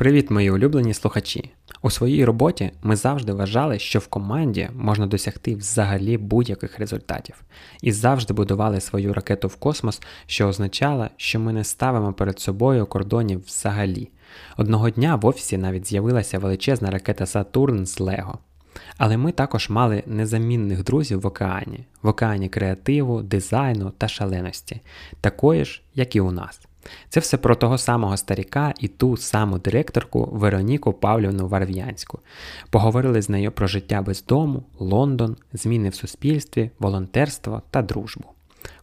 Привіт, мої улюблені слухачі! У своїй роботі ми завжди вважали, що в команді можна досягти взагалі будь-яких результатів, і завжди будували свою ракету в космос, що означало, що ми не ставимо перед собою кордонів взагалі. Одного дня в офісі навіть з'явилася величезна ракета Сатурн з Лего. Але ми також мали незамінних друзів в океані, в океані креативу, дизайну та шаленості, такої ж, як і у нас. Це все про того самого старіка і ту саму директорку Вероніку Павлівну Варв'янську. Поговорили з нею про життя без дому, Лондон, зміни в суспільстві, волонтерство та дружбу.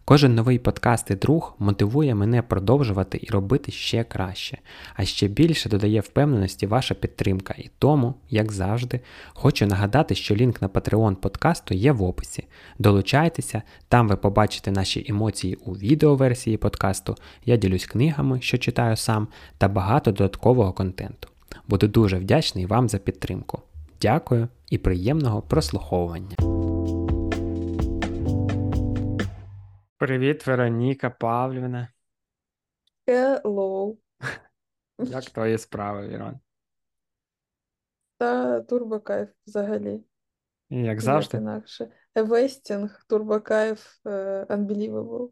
Кожен новий подкаст і друг мотивує мене продовжувати і робити ще краще, а ще більше додає впевненості ваша підтримка. І тому, як завжди, хочу нагадати, що лінк на Patreon подкасту є в описі. Долучайтеся, там ви побачите наші емоції у відеоверсії подкасту, я ділюсь книгами, що читаю сам, та багато додаткового контенту. Буду дуже вдячний вам за підтримку. Дякую і приємного прослуховування. Привіт, Вероніка Павлівна. Hello. Як твої справи, Вірон? Та турбокайф взагалі. І як Як завжди? інакше. Everything, турбокайф, е, unbelievable.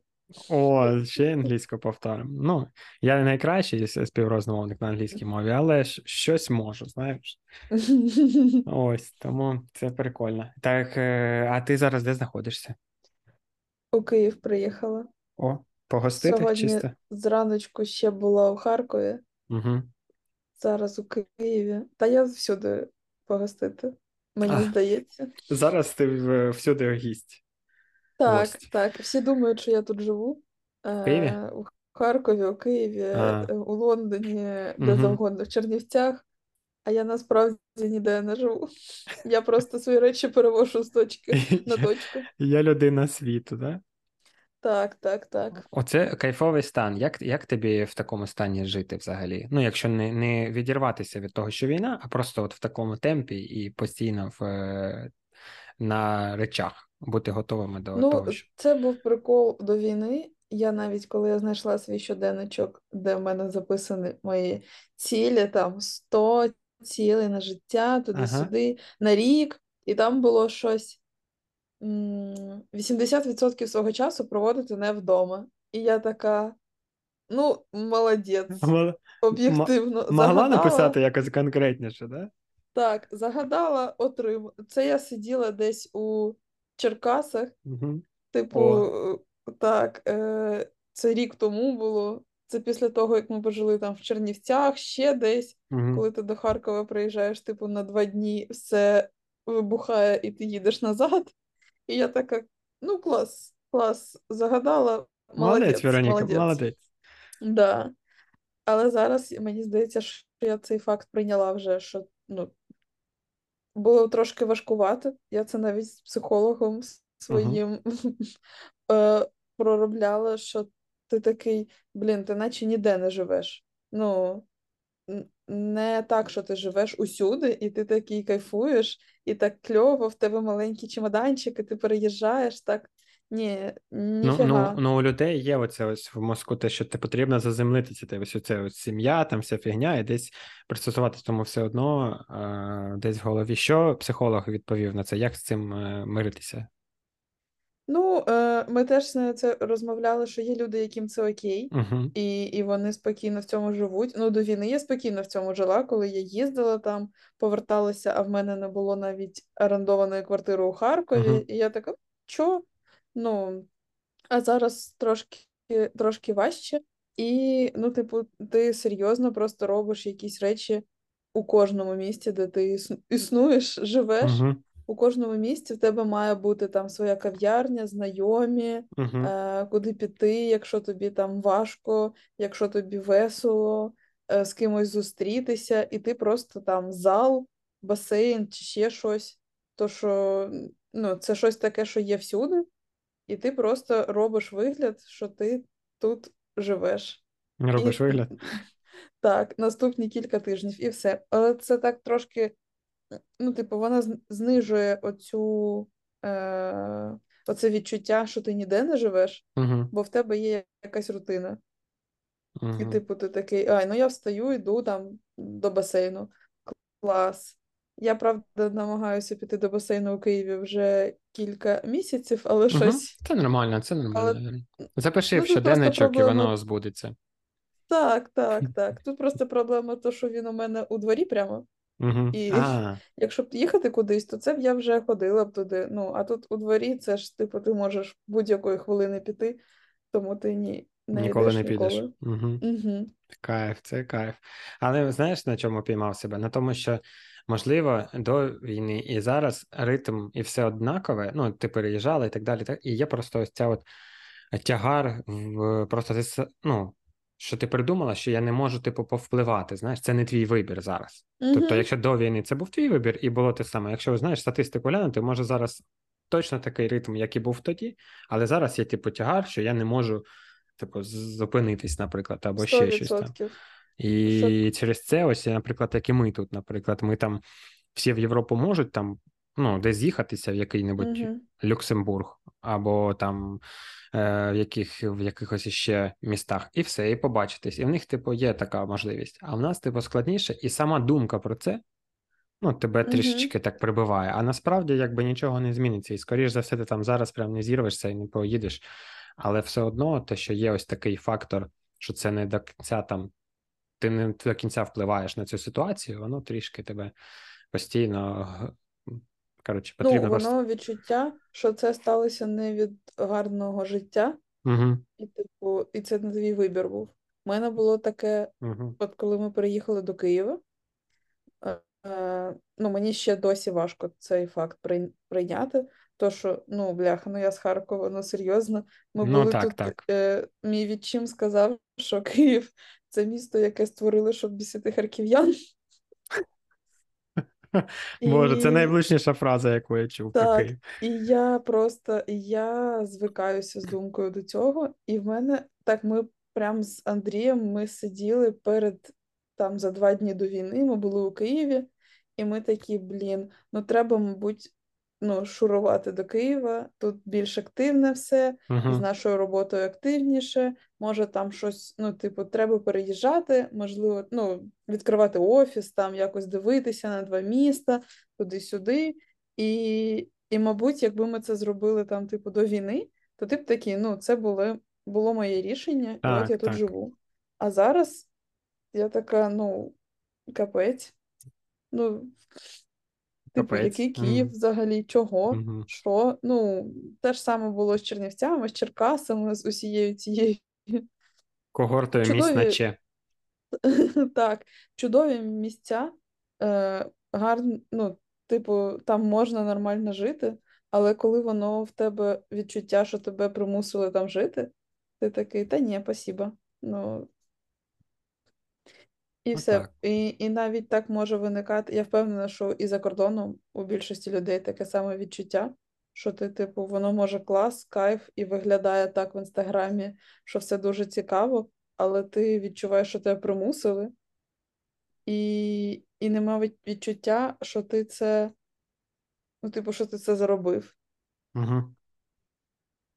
О, ще англійську повторимо. Ну, я не найкращий с- співрозмовник на англійській мові, але ж щось можу, знаєш. Ось, тому це прикольно. Так, е, а ти зараз де знаходишся? У Київ приїхала. О, погостити Сьогодні чисто? зраночку ще була у Харкові, Угу. зараз у Києві. Та я всюди погостити, мені А, здається. зараз ти в- всюди гість, Так, гость. так. Всі думають, що я тут живу. В Києві? Е, у Харкові, у Києві, А, е, у Лондоні, де угу. завгодно, в Чернівцях. А я насправді ніде не живу. Я просто свої речі перевожу з точки на точку. Я людина світу, да? Так, так, так. Оце кайфовий стан. Як, як тобі в такому стані жити взагалі? Ну, якщо не, не відірватися від того, що війна, а просто от в такому темпі і постійно в, е, на речах бути готовими до Ну, того, що. це був прикол до війни. Я навіть коли я знайшла свій щоденничок, де в мене записані мої цілі, там 100 цілей на життя, туди-сюди, на рік, і там було щось 80% свого часу проводити не вдома. І я така, ну, молодець, Мала- м- об'єктивно Могла загадала. написати якось конкретніше, да? Так, загадала, отримала. Це я сиділа десь у Черкасах, Угу. типу, О, так, е, це рік тому було. Це після того, як ми пожили там в Чернівцях, ще десь, угу. коли ти до Харкова приїжджаєш, типу, на два дні все вибухає і ти їдеш назад. І я така, ну, клас, клас, загадала, Молодець, Вероніка, молодець. молодець. Да. Але зараз мені здається, що я цей факт прийняла вже, що ну, було трошки важкувато. Я це навіть з психологом своїм е, проробляла, що ти такий, блін, ти наче ніде не живеш. Ну, не так, що ти живеш усюди, і ти такий кайфуєш, і так кльово, в тебе маленький чемоданчик, і ти переїжджаєш так. Ні, Ну, ну, ну, у людей є оце ось в мозку те, що ти потрібно заземлитися, те, ось оце ось сім'я, там вся фігня, і десь пристосуватись тому все одно е, десь в голові. Що психолог відповів на це? Як з цим е, миритися? Е, ми теж нею це розмовляли, що є люди, яким це окей, Угу. і, і вони спокійно в цьому живуть. Ну, до війни я спокійно в цьому жила, коли я їздила там, поверталася, а в мене не було навіть орендованої квартири у Харкові. Угу. І я така, що? Ну, а зараз трошки, трошки важче. І, ну, типу, ти серйозно просто робиш якісь речі у кожному місці, де ти існуєш, живеш. Угу. У кожному місці в тебе має бути там своя кав'ярня, знайомі, Угу. е, куди піти, якщо тобі там важко, якщо тобі весело, е, з кимось зустрітися, і ти просто там зал, басейн чи ще щось. То що ну, це щось таке, що є всюди, і ти просто робиш вигляд, що ти тут живеш. Робиш І вигляд. так, наступні кілька тижнів, і все. Але це так трошки ну, типу, вона знижує оцю, е, оце відчуття, що ти ніде не живеш, Угу. бо в тебе є якась рутина. І, Угу. типу, ти такий, ай, ну я встаю, йду там до басейну. Клас. Я, правда, намагаюся піти до басейну у Києві вже кілька місяців, але Угу. щось. Це нормально, це Але нормально. Запиши ну, в щоденничок, і воно збудеться. Так, так, так. Тут просто проблема, то, що він у мене у дворі прямо. Угу. І А, якщо б їхати кудись, то це б я вже ходила б туди. Ну, а тут у дворі це ж, типу, ти можеш будь-якої хвилини піти, тому ти ні, не ніколи йдеш не підеш. ніколи. Угу. Угу. Кайф, це кайф. Але знаєш, на чому піймав себе? На тому, що, можливо, до війни і зараз ритм і все однакове, ну, ти переїжджала і так далі. Так, і є просто ось ця от тягар в просто ну, що ти придумала, що я не можу, типу, повпливати. Знаєш, це не твій вибір зараз. Тобто, Угу. якщо до війни це був твій вибір і було те саме. Якщо знаєш статистику глянути, може зараз точно такий ритм, як і був тоді, але зараз є типу тягар, що я не можу, типу, зупинитись, наприклад, або Сто ще щось там. І через це, ось, наприклад, як і ми тут, наприклад, ми там всі в Європу можуть там, ну, десь з'їхатися в який-небудь угу. Люксембург або там е, в, яких, в якихось іще містах, і все, і побачитись. І в них, типу, є така можливість. А в нас, типу, складніше, і сама думка про це. Ну, тебе Угу. трішечки так прибиває, а насправді якби нічого не зміниться. І скоріш за все, ти там зараз прям не зірвешся і не поїдеш. Але все одно, те, що є ось такий фактор, що це не до кінця там, ти не до кінця впливаєш на цю ситуацію, воно трішки тебе постійно. Коротше, Ну, потрібно просто. воно відчуття, що це сталося не від гарного життя, Угу, і, типу, і це не твій вибір був. У мене було таке, угу. от коли ми переїхали до Києва, е, е, ну, мені ще досі важко цей факт прийняти. То, що, ну, бляха, ну я з Харкова, ну серйозно. Ми Ну були так, тут, так. е, мій відчим сказав, що Київ це місто, яке створили, щоб бісити харків'ян. Боже, це І найвлучніша фраза, яку я чув так, і я просто я звикаюся з думкою до цього. І в мене так ми прям з Андрієм ми сиділи перед там за два дні до війни. Ми були у Києві, і ми такі, блін, ну треба, мабуть, ну, шурувати до Києва. Тут більш активне все, і з нашою роботою активніше. Може, там щось, ну, типу, треба переїжджати, можливо, ну, відкривати офіс, там якось дивитися на два міста, туди-сюди. І, і, мабуть, якби ми це зробили там, типу, до війни, то ти б такий, ну, це було, було моє рішення, і от я Так, тут так. живу. А зараз я така, ну, капець. Ну, типу, який Київ Угу. взагалі, чого, Угу. що? Ну, те ж саме було з Чернівцями, з Черкасами, з усією цією Когортою місць чудові, Че. так, чудові місця, е, гарні, ну, типу, там можна нормально жити, але коли воно в тебе відчуття, що тебе примусили там жити, ти такий, та ні, спасибо. Ну, і все. І, і навіть так може виникати. Я впевнена, що і за кордоном у більшості людей таке саме відчуття, що ти, типу, воно може клас, кайф, і виглядає так в інстаграмі, що все дуже цікаво, але ти відчуваєш, що тебе примусили, і, і нема відчуття, що ти це, ну, типу, що ти це заробив. Угу.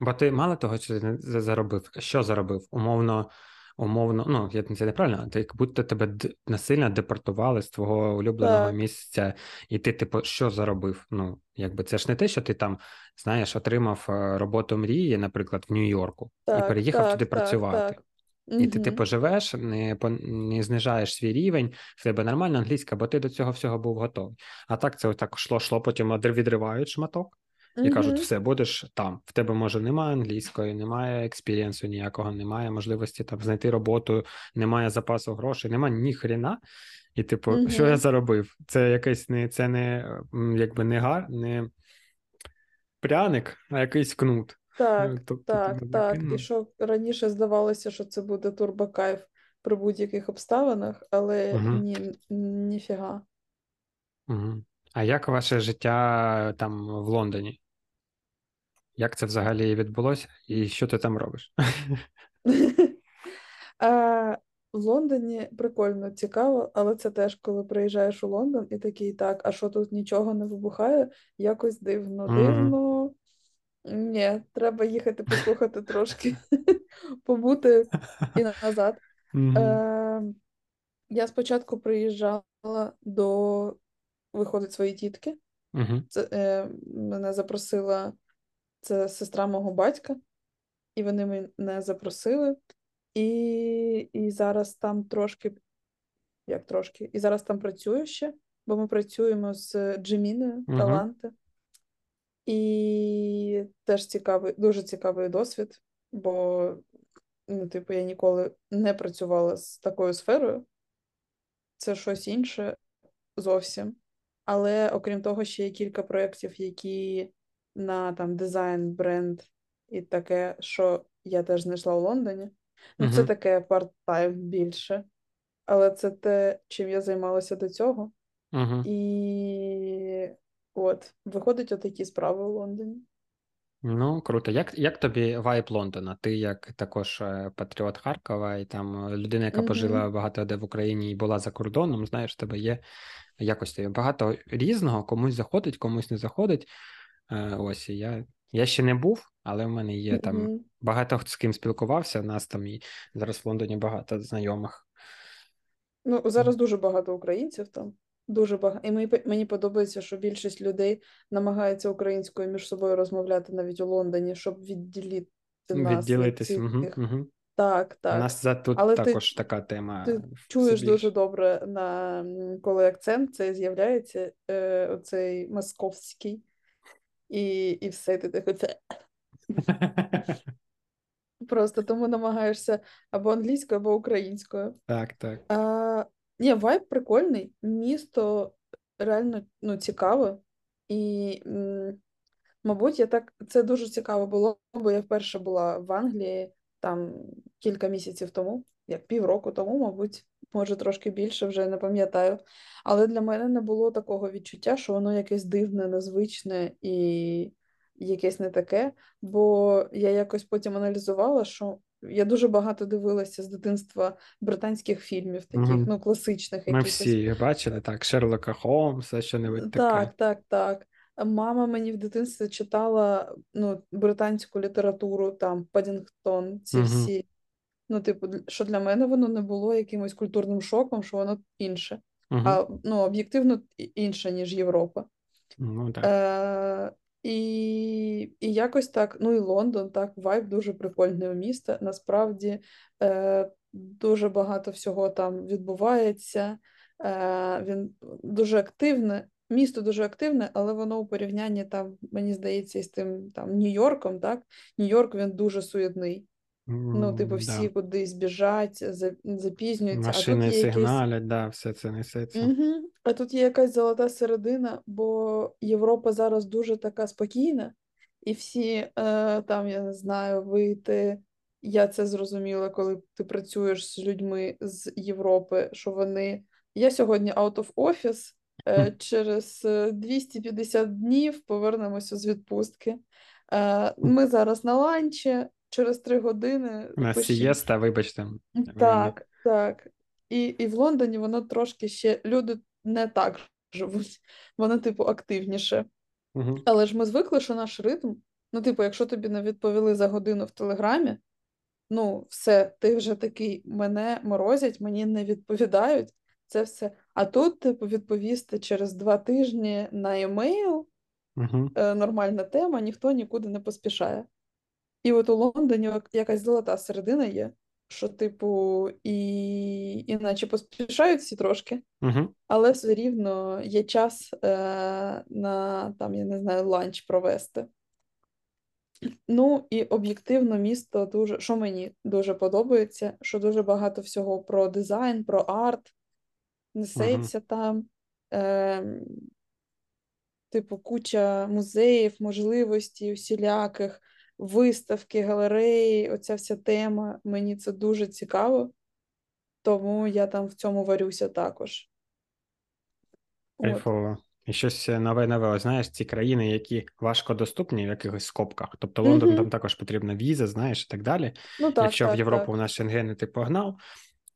Бо ти мало того, що ти заробив, що заробив? Умовно, умовно, ну, я- це неправильно, ти як будто тебе насильно депортували з твого улюбленого Так, місця, і ти, типу, що заробив? Ну, якби це ж не те, що ти там, знаєш, отримав е, роботу мрії, наприклад, в Нью-Йорку, і так, переїхав туди так, так, працювати. так. І ти, Угу. типу, живеш, не, не знижаєш свій рівень, в тебе нормальна англійська, бо ти до цього всього був готовий. А так це отак шло, шло, потім відривають шматок і кажуть, Угу. все, будеш там. В тебе, може, немає англійської, немає experience у ніякого, немає можливості там знайти роботу, немає запасу грошей, немає ні хрена. І, типу, що я заробив? Це якийсь не, це не, якби не гар, не пряник, а якийсь кнут. Так, Тобто, так, такий, так. І ну, що раніше здавалося, що це буде турбокайф при будь-яких обставинах, але угу. ні, ніфіга. Угу. А як ваше життя там в Лондоні? Як це взагалі відбулося, і що ти там робиш? В Лондоні прикольно, цікаво, але це теж, коли приїжджаєш у Лондон і такий, так, а що тут нічого не вибухає? Якось дивно, дивно. Ні, треба їхати послухати трошки, побути і назад. Е, я спочатку приїжджала до виходить свої тітки. Це, е, мене запросила це сестра мого батька, і вони мене запросили. І, і зараз там трошки, як трошки, і зараз там працюю ще, бо ми працюємо з Джеміною Мгм. таланти. І теж цікавий, дуже цікавий досвід, бо, ну, типу, я ніколи не працювала з такою сферою. Це щось інше зовсім. Але окрім того, ще є кілька проєктів, які на там дизайн, бренд і таке, що я теж знайшла у Лондоні. Ну, це таке парт-тайм більше. Але це те, чим я займалася до цього. Угу. І от, виходить отакі справи у Лондоні. Ну, круто. Як, як тобі вайб Лондона? Ти як також е, патріот Харкова, і там е, людина, яка Мгм. пожила багато де в Україні і була за кордоном, знаєш, в тебе є якості багато різного, комусь заходить, комусь не заходить. Е, Ось я, я ще не був, але в мене є там Мгм. багато хто з ким спілкувався. Нас там і зараз в Лондоні багато знайомих. Ну, зараз дуже багато українців там. Дуже багато. І мені, мені подобається, що більшість людей намагається українською між собою розмовляти навіть у Лондоні, щоб відділити нас від Відділитись. Угу, цих. угу. Так, У нас за тут Але ти, також така тема ти чуєш дуже добре на коли акцент цей з'являється, е, оцей московський, і, і все, ти такий «Це». просто тому намагаєшся або англійською, або українською. Так, так. А, ні, вайб прикольний. Місто реально ну, цікаве. І, мабуть, я так це дуже цікаво було, бо я вперше була в Англії там кілька місяців тому, як півроку тому, мабуть, може трошки більше, вже не пам'ятаю. Але для мене не було такого відчуття, що воно якесь дивне, незвичне і якесь не таке. Бо я якось потім аналізувала, що я дуже багато дивилася з дитинства британських фільмів, таких, Угу. ну, класичних Ми якихось. всі бачили, так, Шерлока Холмса, що-небудь таке. Так, так, так. Мама мені в дитинстві читала ну, британську літературу, там Паддінгтон, ці Угу. всі. Ну, типу, що для мене воно не було якимось культурним шоком, що воно інше. Угу. А ну, об'єктивно інше, ніж Європа. Ну так. Е, і, і якось так, ну і Лондон, так, вайб дуже прикольний у міста. Насправді е, дуже багато всього там відбувається. Е, він дуже активне, місто дуже активне, але воно у порівнянні там, мені здається, із тим там Нью-Йорком, так? Нью-Йорк він дуже суєтний. Ну, типу, всі да. кудись біжать, за- запізнюються, а тут Машини є сигналять, да, все це несеться. Угу. А тут є якась золота середина, бо Європа зараз дуже така спокійна, і всі е, там, я не знаю, вийти. Я це зрозуміла, коли ти працюєш з людьми з Європи, що вони. Я сьогодні out of office, е, через е, 250 днів повернемося з відпустки. Е, ми зараз на ланчі, через 3 години У нас сієста, вибачте. ви- Так, так. І, і в Лондоні воно трошки ще люди не так живуть, воно, типу, активніше. Мгм. Але ж ми звикли, що наш ритм, ну, типу, якщо тобі не відповіли за годину в Телеграмі, ну, все, ти вже такий, мене морозять, мені не відповідають. Це все. А тут, типу, відповісти через два тижні на емейл, е, нормальна тема, ніхто нікуди не поспішає. І от у Лондоні якась золота середина є, що, типу, і іначе поспішають всі трошки, Мгм. але все рівно є час е, на там, я не знаю, ланч провести. Ну і об'єктивно місто дуже, що мені дуже подобається, що дуже багато всього про дизайн, про арт несеться там. Е, типу, куча музеїв, можливостей усіляких, виставки, галереї, оця вся тема. Мені це дуже цікаво, тому я там в цьому варюся також. Кайфово. І щось нове нове. Знаєш, ці країни, які важко доступні в якихось скобках. Тобто Лондон Мгм. там також потрібна віза, знаєш, і так далі. Ну так, Якщо в Європу так. у нас Шенгени ти погнав,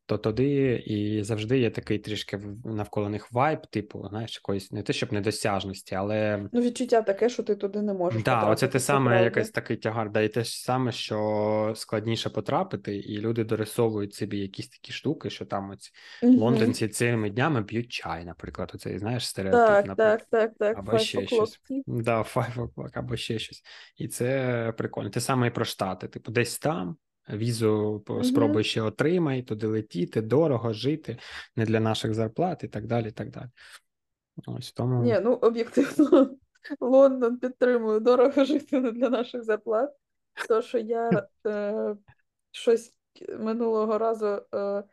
то тоді і завжди є такий трішки навколо них вайб, типу, знаєш, якоїсь не те, щоб недосяжності, але. Ну, відчуття таке, що ти туди не можеш. Так, да, оце те саме, правда. якийсь такий тягар, да, і те ж саме, що складніше потрапити, і люди дорисовують собі якісь такі штуки, що там ось угу. лондонці цілими днями б'ють чай, наприклад, оцей, знаєш, стереотип, так, наприклад. Так, так, так, або ще щось. Да, five o'clock, або ще щось. І це прикольно. Те саме і про штати. Типу, десь там. Візу спробуй ще отримай, туди летіти, дорого жити, не для наших зарплат і так далі. і так далі. Ось тому... Ні, ну об'єктивно, Лондон підтримує дорого жити не для наших зарплат. То, що я е, щось минулого разу е,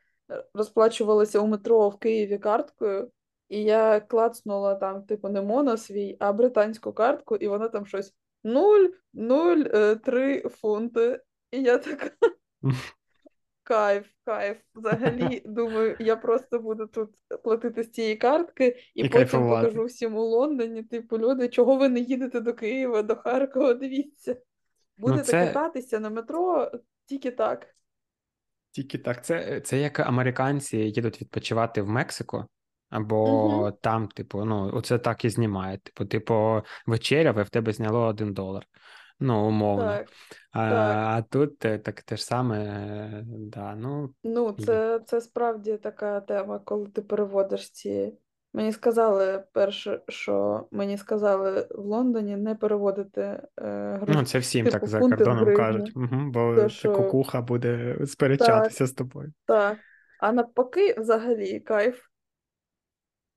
розплачувалася у метро в Києві карткою, і я клацнула там, типу, не моно свій, а британську картку, і вона там щось 0,03 е, фунти. І я така. Кайф, кайф. Взагалі, думаю, я просто буду тут платити з цієї картки і, і потім кайфувати. покажу всім у Лондоні. Типу, люди, чого ви не їдете до Києва, до Харкова? Дивіться. Ну, Будете ну, це... кататися на метро тільки так. Тільки так. Це це як американці їдуть відпочивати в Мексику, або угу. там, типу, ну, оце так і знімають. Типу, типу, вечеря, і в тебе зняло один долар. Ну, умовно. Так, а так. а тут так те ж саме, да, ну. Ну, це це справді така тема, коли ти переводиш ці. Мені сказали перше, що мені сказали в Лондоні не переводити е, гроші. Ну, це всім типу, так за кордоном кажуть, угу, бо То, що... кукуха буде сперечатися так, з тобою. Так. А навпаки, взагалі, кайф.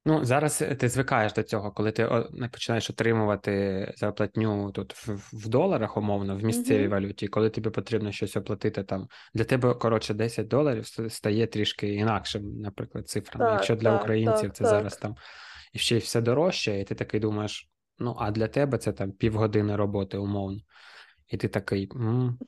Ну, зараз е, ти звикаєш до цього, коли ти починаєш отримувати зарплатню тут в, доларах, умовно, в місцевій uh-huh. валюті, коли тобі потрібно щось оплатити там. Для тебе, коротше, 10 доларів стає трішки інакшим, наприклад, цифрами. Так, Якщо для так, українців так, це зараз там і ще й все дорожче, і ти такий думаєш, ну, а для тебе це там півгодини роботи, умовно. І ти такий, м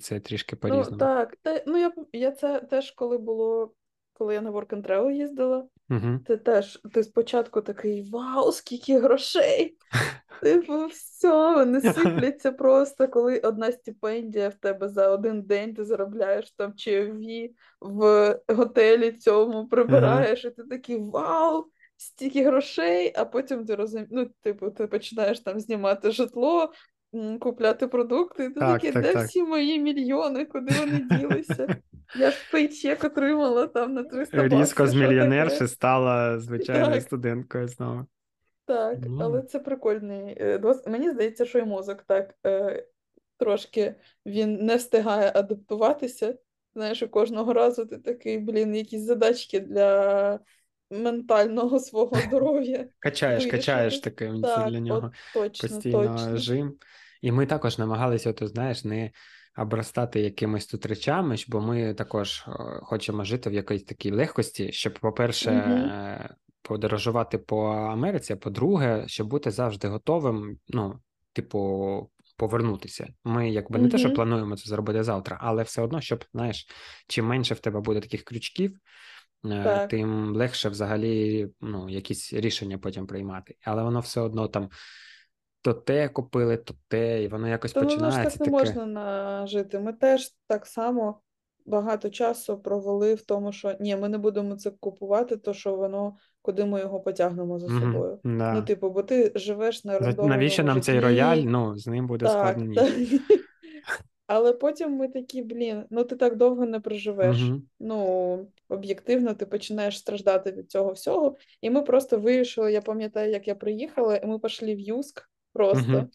це трішки по-різному. Ну, Так, ну я я це теж коли було, коли я на Work and Travel їздила. Угу. Ти теж ти спочатку такий вау, скільки грошей! Типу, все, вони сипляться просто, коли одна стипендія в тебе за один день ти заробляєш там чайові в готелі цьому прибираєш, ага. і ти такий вау! Стільки грошей, а потім ти розумієш, ну, типу, ти починаєш там знімати житло, купляти продукти, і ти так, такий, так, де так. всі мої мільйони, куди вони ділися? Я ж пейчек отримала там на 300 Різко з мільйонерші стала звичайною студенткою знову. Так, mm. але це прикольний е, досвід. Мені здається, що і мозок так е, трошки він не встигає адаптуватися. Знаєш, і кожного разу ти такий, блін, якісь задачки для ментального свого здоров'я. Качаєш, качаєш таким так, для нього от, точно, постійно точно. жим. І ми також намагалися, ото, знаєш, не обростати якимись тут речами, бо ми також е, хочемо жити в якійсь такій легкості, щоб, по-перше, угу. подорожувати по Америці, а по-друге, щоб бути завжди готовим, ну, типу, повернутися. Ми якби не угу. те, що плануємо це зробити завтра, але все одно, щоб знаєш, чим менше в тебе буде таких крючків. Е, так. Тим легше взагалі ну, якісь рішення потім приймати. Але воно все одно там то те купили, то те, і воно якось то починається. Воно ж так не можна нажити. Ми теж так само багато часу провели в тому, що ні, ми не будемо це купувати, то що воно, куди ми його потягнемо за собою. Mm-hmm, да. Ну, типу, бо ти живеш на рандомному Навіщо нам житті? цей рояль? Ну, з ним буде складніше. Але потім ми такі, блін, ну ти так довго не проживеш. Uh-huh. Ну, об'єктивно, ти починаєш страждати від цього всього. І ми просто вирішили, я пам'ятаю, як я приїхала, і ми пішли в Юск просто.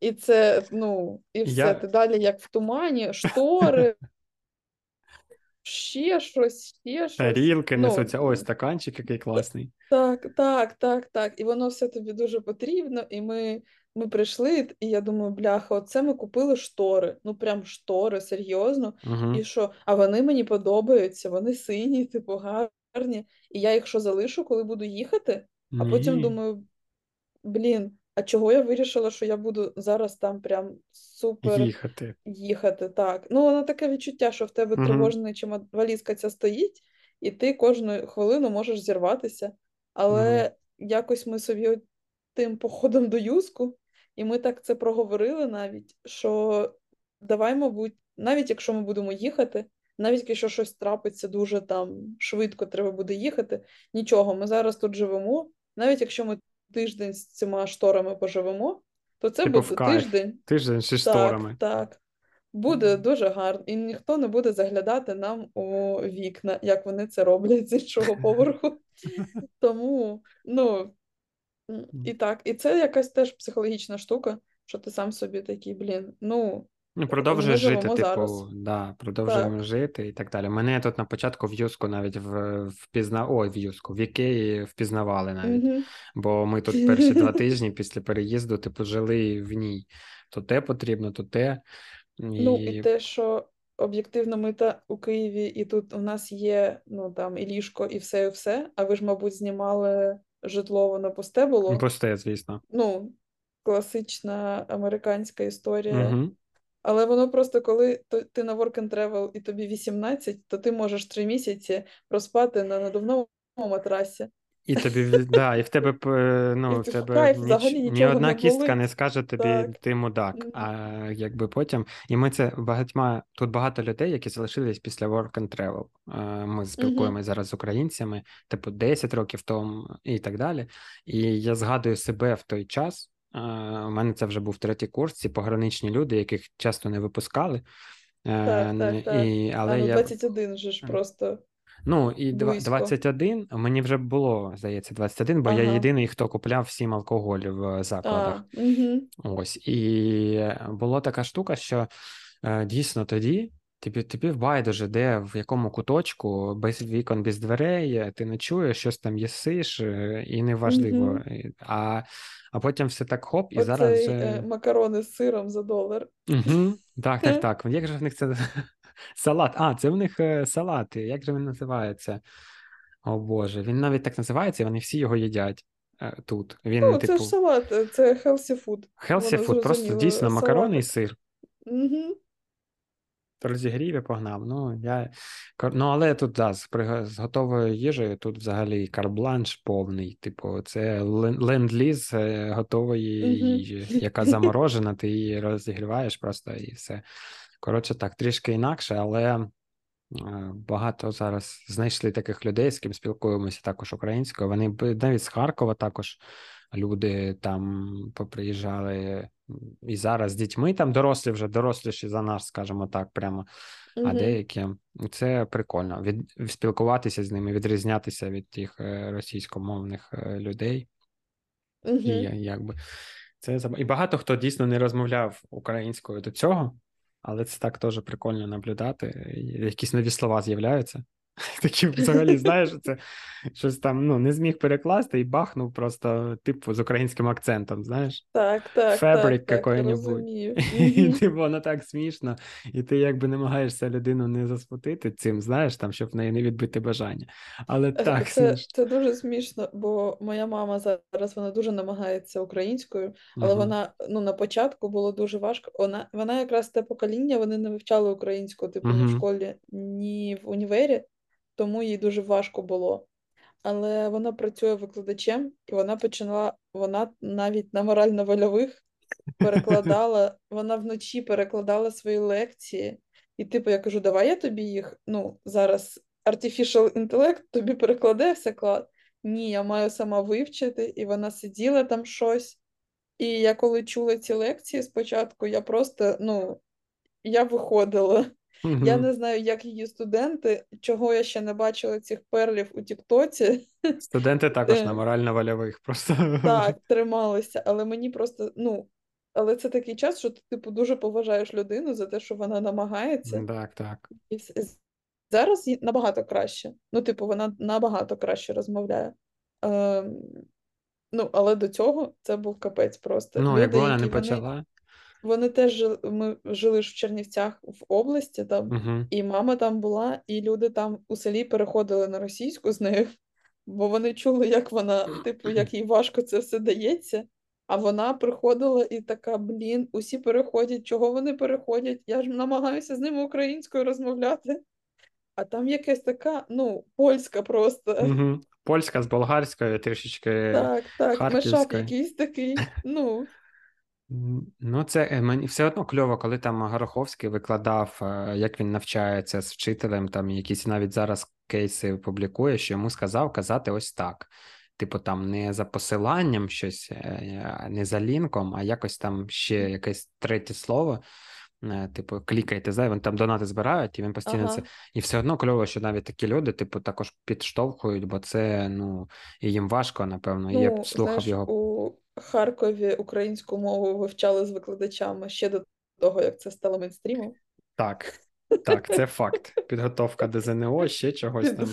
І це, ну, і все. Я... Ти далі, як в тумані, штори, ще щось, ще щось. Тарілки ну, несуться, ось стаканчик, який класний. Так, так, так, так. І воно все тобі дуже потрібно, і ми. Ми прийшли, і я думаю, бляха, оце ми купили штори. Ну прям штори, серйозно. Uh-huh. І що? А вони мені подобаються, вони сині, типу гарні. І я їх що залишу, коли буду їхати, а потім думаю: блін, а чого я вирішила, що я буду зараз там прям супер їхати. їхати. Так. Ну, воно таке відчуття, що в тебе uh-huh. тривожний чи валізка ця стоїть, і ти кожну хвилину можеш зірватися. Але uh-huh. якось ми собі тим походом до юску. І ми так це проговорили навіть, що давай, мабуть, навіть якщо ми будемо їхати, навіть якщо щось трапиться дуже там швидко, треба буде їхати. Нічого, ми зараз тут живемо. Навіть якщо ми тиждень з цими шторами поживемо, то це Типу, в буде кайф. тиждень. Тиждень зі шторами. так. Буде дуже гарно, і ніхто не буде заглядати нам у вікна, як вони це роблять з іншого поверху. Тому, ну, і так, і це якась теж психологічна штука, що ти сам собі такий, блін, ну, Ну, ми продовжуєш жити, типу, зараз. да, продовжуємо Так. жити і так далі. Мене тут на початку в Юску навіть в, впізна... Ой, в Юску, в Ікеї впізнавали навіть. Угу. Бо ми тут перші два тижні після переїзду, типу, жили в ній. То те потрібно, то те. Ну, і І те, що об'єктивно ми та у Києві, і тут у нас є, ну, там, і ліжко, і все, і все, а ви ж, мабуть, знімали житло, воно пусте було. пусте, звісно. Ну, класична американська історія. Угу. Але воно просто коли ти на work and travel і тобі 18, то ти можеш три місяці проспати на надувному матрасі. І тобі, да, і в тебе, ну, І в тебе кайф, ніч, ні одна не кістка не скаже тобі, Так. ти мудак. А якби потім. І ми це багатьма, тут багато людей, які залишились після work and travel. Ми спілкуємося зараз з українцями, типу 10 років тому і так далі. І я згадую себе в той час. Е, У мене це вже був третій курс, ці пограничні люди, яких часто не випускали. Е, Так, так, так. І, А але ну я 21 же ж просто Ну, і близько. 21, мені вже було, здається, 21, бо я єдиний, хто купляв всім алкоголь в закладах. А, угу. Ось. І була така штука, що е, дійсно тоді тобі, тобі байдуже, де, в якому куточку, без вікон, без дверей, е, ти ночуєш, щось там їсиш, е, і неважливо. І- А, а потім все так хоп, і зараз Оцей вже. е, макарони з сиром за долар. Угу. Так, так, так. Як же в них це салат? А, це в них салати. Як же він називається? О Боже, він навіть так називається, і вони всі його їдять тут. Він, Ну, це типу, ж салат, це healthy food. healthy Воно food, просто дійсно макарони і сир. Угу. Розігрів і погнав. Ну, я... ну, але тут да, з, готовою їжею тут взагалі карбланш повний. Типу, це лен- ленд-ліз е, готової їжі, яка заморожена, ти її розігріваєш просто і все. Коротше, так, трішки інакше, але е, багато зараз знайшли таких людей, з ким спілкуємося також українською. Вони навіть з Харкова також люди там поприїжджали. І зараз з дітьми там дорослі вже доросліші за нас, скажімо так, прямо. А Угу. деякі це прикольно. Від спілкуватися з ними, відрізнятися від тих е, російськомовних е, людей. І Угу. я- якби це і багато хто дійсно не розмовляв українською до цього, але це так теж прикольно наблюдати. Якісь нові слова з'являються. Такі взагалі, знаєш, це щось там ну, не зміг перекласти і бахнув просто, типу, з українським акцентом, знаєш. Так, так, Фабрик так, так, розумію. І Угу. типу, воно так смішно, і ти якби намагаєшся людину не засмутити цим, знаєш, там, щоб в неї не відбити бажання. Але Е, так Це, смішно. це дуже смішно, бо моя мама зараз вона дуже намагається українською, але Мгм. вона ну на початку було дуже важко. Вона вона якраз те покоління, вони не вивчали українську, типу, ні в школі, ні в універі, тому їй дуже важко було. Але вона працює викладачем, і вона почала, вона навіть на морально-вольових перекладала, вона вночі перекладала свої лекції. І, типу, я кажу, давай я тобі їх, ну, зараз artificial intellect тобі перекладе все клад. Ні, я маю сама вивчити, і вона сиділа там щось. І я коли чула ці лекції спочатку, я просто, ну, я виходила. Я не знаю, як її студенти, чого я ще не бачила цих перлів у Тіктоці. Студенти також на Е, морально-вольових просто. Так, трималися, але мені просто, ну, але це такий час, що ти, типу, дуже поважаєш людину за те, що вона намагається. Так, так. І зараз набагато краще. Ну, типу, вона набагато краще розмовляє. Ем, ну, але до цього це був капець просто. Ну, якби вона не почала. Вони теж жили, ми жили ж в Чернівцях в області там, Угу. і мама там була, і люди там у селі переходили на російську з нею, бо вони чули, як вона, типу, як їй важко це все дається. А вона приходила і така: блін, усі переходять. Чого вони переходять? Я ж намагаюся з ними українською розмовляти. А там якась така, ну, польська просто. Угу. Польська з болгарською, трішечки Так, так, мешап якийсь такий. Ну, Ну, це е, мені все одно кльово, коли там Гороховський викладав, е, як він навчається з вчителем, там якісь навіть зараз кейси публікує, що йому сказав казати ось так. Типу, там не за посиланням щось, е, не за лінком, а якось там ще якесь третє слово. Е, Типу, клікайте, зай, вони там донати збирають, і він постійно це. І все одно кльово, що навіть такі люди, типу, також підштовхують, бо це, ну, і їм важко, напевно. І Я б Ну, слухав знаєш, його у Харкові українську мову вивчали з викладачами ще до того, як це стало мейнстрімом. Так, так, це факт. Підготовка до ЗНО, ще чогось там.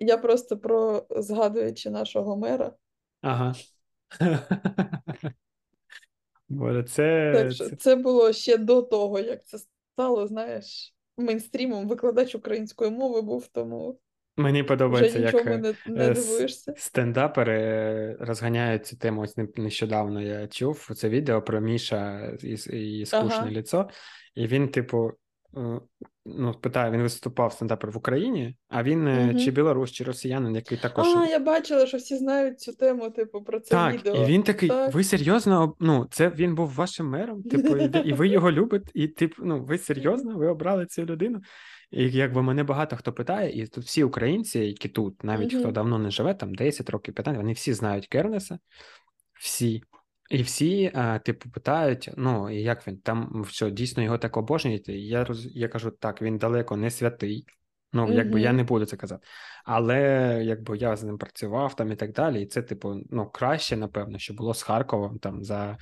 Я просто про згадуючи нашого мера. Ага. Боже, Так це, що це це було ще до того, як це стало, знаєш, мейнстрімом. Викладач української мови був, тому мені вже подобається, як нічому е, не, не е, с- дивуєшся. стендапери е, розганяють цю тему. Ось не- нещодавно я чув це відео про Міша і, і скучне Ага. ліцо, і він, типу, ну, питає, він виступав стендапер в Україні, а він е, Мгм. чи білорус, чи росіянин, який також А, я бачила, що всі знають цю тему, типу, про це Так, і він такий, Так. ви серйозно, ну, це він був вашим мером, типу, і, ви його любите, і типу, ну, ви серйозно, ви обрали цю людину? І якби мене багато хто питає, і тут всі українці, які тут, навіть хто давно не живе, там 10 років, 15, вони всі знають Кернеса, всі. І всі, а, типу, питають: ну, і як він там що, дійсно його так обожнюєте? Я роз... я кажу, так, він далеко не святий. Ну, якби я не буду це казати. Але якби я з ним працював там і так далі, і це, типу, ну, краще, напевно, що було з Харковом там за,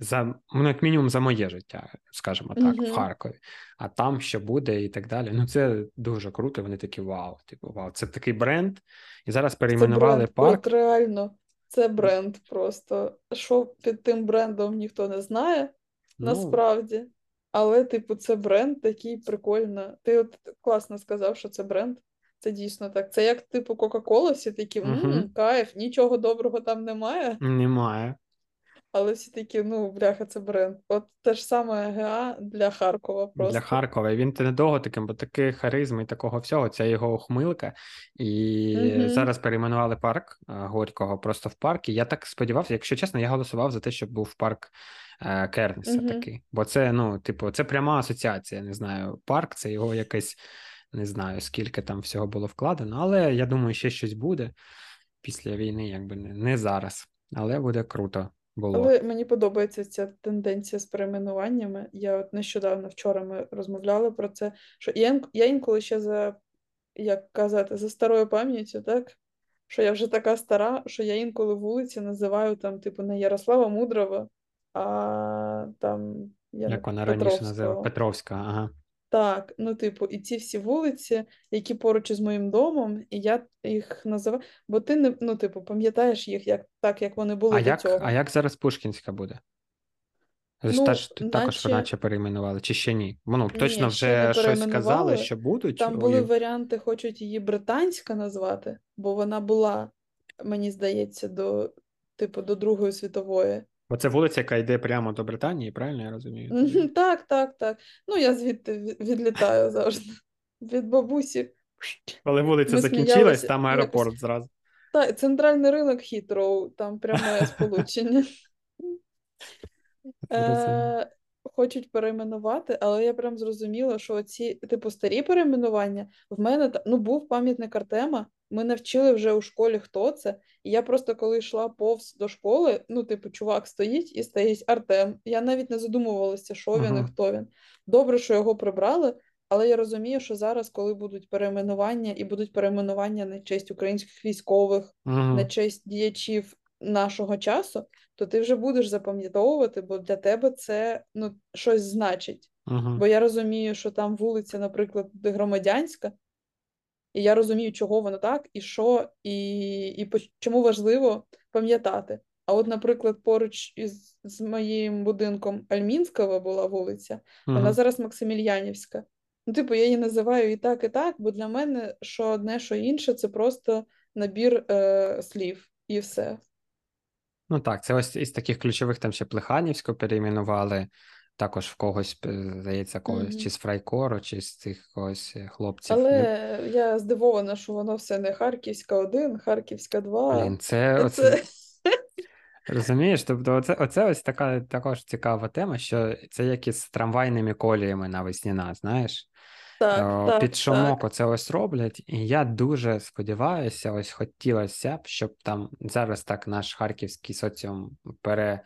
за ну, як мінімум, за моє життя, скажімо так, в Харкові. А там що буде, і так далі. Ну, це дуже круто. Вони такі вау, типу, вау, це такий бренд. І зараз Це перейменували бренд, парк. от реально, це бренд просто. Що під тим брендом ніхто не знає, Ну, насправді. Але, типу, це бренд такий прикольно. Ти от класно сказав, що це бренд. Це дійсно так. Це як, типу, Кока-Кола, всі такі, угу. кайф, нічого доброго там немає. немає. Але всі такі, ну, бляха, це бренд. От те ж саме ГА для Харкова просто. Для Харкова. І він недовго таким, бо такий харизми і такого всього. Це його ухмилка. І Мгм. зараз перейменували парк Горького просто в парк. І я так сподівався, якщо чесно, я голосував за те, щоб був парк е, Кернеса Мгм. такий. Бо це, ну, типу, це пряма асоціація. Не знаю, парк, це його якесь, не знаю, скільки там всього було вкладено, але я думаю, ще щось буде після війни, якби не, не зараз. Але буде круто. Було. Але мені подобається ця тенденція з перейменуваннями. Я от нещодавно вчора ми розмовляли про це. Що я, я інколи ще за, як казати, за старою пам'яттю, так? Що я вже така стара, що я інколи вулиці називаю там, типу, не Ярослава Мудрого, а там я Як вона раніше називала Петровська, ага. Так, ну, типу, і ці всі вулиці, які поруч із моїм домом, і я їх називаю, бо ти не, ну, типу, пам'ятаєш їх як так, як вони були А до як, цього. а як зараз Пушкінська буде? Ну, також наче- наче перейменували, чи ще ні? Ну, точно не вже щось перейменували. що будуть. Там були варіанти, хочуть її британська назвати, бо вона була, мені здається, до, типу, до Другої світової. Бо це вулиця, яка йде прямо до Британії, правильно я розумію? Так, так, так. Ну, я звідти відлітаю завжди. Від бабусі. Коли вулиця Ми закінчилась, там там якось. аеропорт зразу. Так, центральний ринок Хітроу, там пряме сполучення. Е, хочуть перейменувати, але я прям зрозуміла, що ці, типу, старі перейменування в мене ну, був пам'ятник Артема. Ми навчили вже у школі, хто це. І я просто коли йшла повз до школи, ну, типу, чувак стоїть і стоїть Артем. Я навіть не задумувалася, що він і хто він. Добре, що його прибрали, але я розумію, що зараз, коли будуть перейменування, і будуть перейменування на честь українських військових, Мгм. на честь діячів нашого часу, то ти вже будеш запам'ятовувати, бо для тебе це ну, щось значить. Мгм. Бо я розумію, що там вулиця, наприклад, громадянська, і я розумію, чого воно так, і що, і, і чому важливо пам'ятати. А от, наприклад, поруч із з моїм будинком Альмінського була вулиця, вона зараз Максимільянівська. Ну, типу, я її називаю і так, і так, бо для мене що одне, що інше, це просто набір е, слів, і все. Ну так, це ось із таких ключових там ще Плеханівську перейменували, також в когось, е, здається, когось, Мгм. чи з Фрайкору, чи з цих когось е, хлопців. Але я здивована, що воно все не Харківська 1, Харківська 2. Блін, це, оце. Розумієш? Тобто, оце, оце ось така також цікава тема, що це як із трамвайними коліями на Весніна, знаєш? Так, Е, Під так, шумок так. оце ось роблять, і я дуже сподіваюся, ось хотілося б, щоб там зараз так наш харківський соціум пере.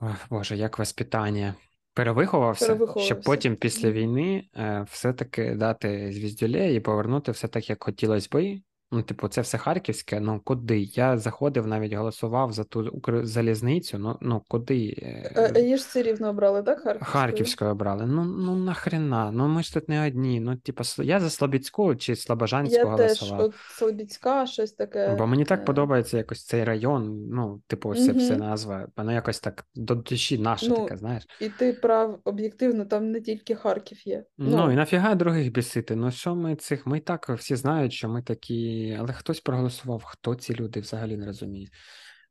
Ох, Боже, як воспитання. Перевиховався, щоб потім після війни е, все-таки дати звіздюлє і повернути все так, як хотілося би. Ну, типу, це все харківське, ну куди? Я заходив, навіть голосував за ту Укрзалізницю, ну, ну куди? Е, Е, е, Її ж все рівно обрали, так, Харківською? Харківською обрали. Ну, ну нахрена? Ну ми ж тут не одні. Ну, типу, я за Слобідську чи Я Слобожанську теж, голосував. от Слобідська, щось таке. Бо мені так е, подобається якось цей район, ну, типу, все, все Угу. назва, воно якось так до душі наше таке, Ну, знаєш. і ти прав, об'єктивно, там не тільки Харків є. Ну, і Ну, нафіга других бісити? Ну, що ми цих, ми і так всі знають, що ми такі, але хтось проголосував, хто ці люди взагалі не розуміє.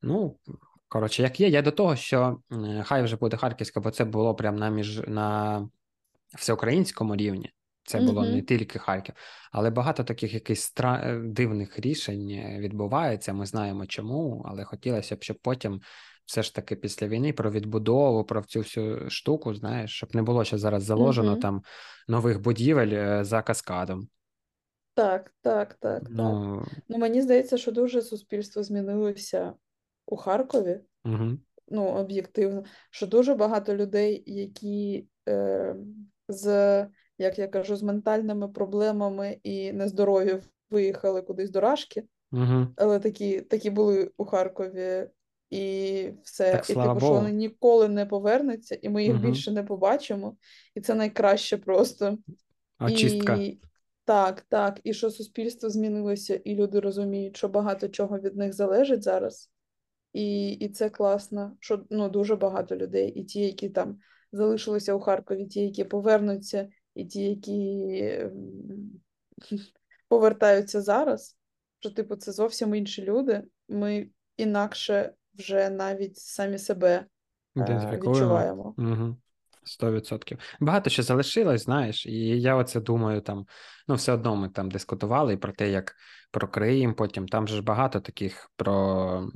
Ну, коротше, як є, я до того, що е, хай вже буде Харківська, бо це було прямо на між на всеукраїнському рівні. Це було не угу. тільки Харків, але багато таких якихось стра... е, дивних рішень е, відбувається. Ми знаємо чому, але хотілося б, щоб потім все ж таки після війни про відбудову, про цю всю штуку, знаєш, щоб не було ще зараз заложено Угу. там нових будівель за каскадом. Так, так, так, так. Ну, Ну, мені здається, що дуже суспільство змінилося у Харкові. угу, ну, об'єктивно, що дуже багато людей, які е, з, як я кажу, з ментальними проблемами і нездоров'я виїхали кудись до Рашки, угу. але такі, такі були у Харкові, і все. Так І слава типу, що вони Богу. ніколи не повернуться, і ми їх Угу. більше не побачимо. І це найкраще просто. Очистка. І так, так, і що суспільство змінилося, і люди розуміють, що багато чого від них залежить зараз. І і це класно, що ну, дуже багато людей. І ті, які там залишилися у Харкові, ті, які повернуться, і ті, які ем, повертаються зараз. Що, типу, це зовсім інші люди. Ми інакше вже навіть самі себе е, відчуваємо. Угу. Сто відсотків. Багато ще залишилось, знаєш, і я оце думаю, там, ну, все одно ми там дискутували про те, як про Крим, потім там же ж багато таких про,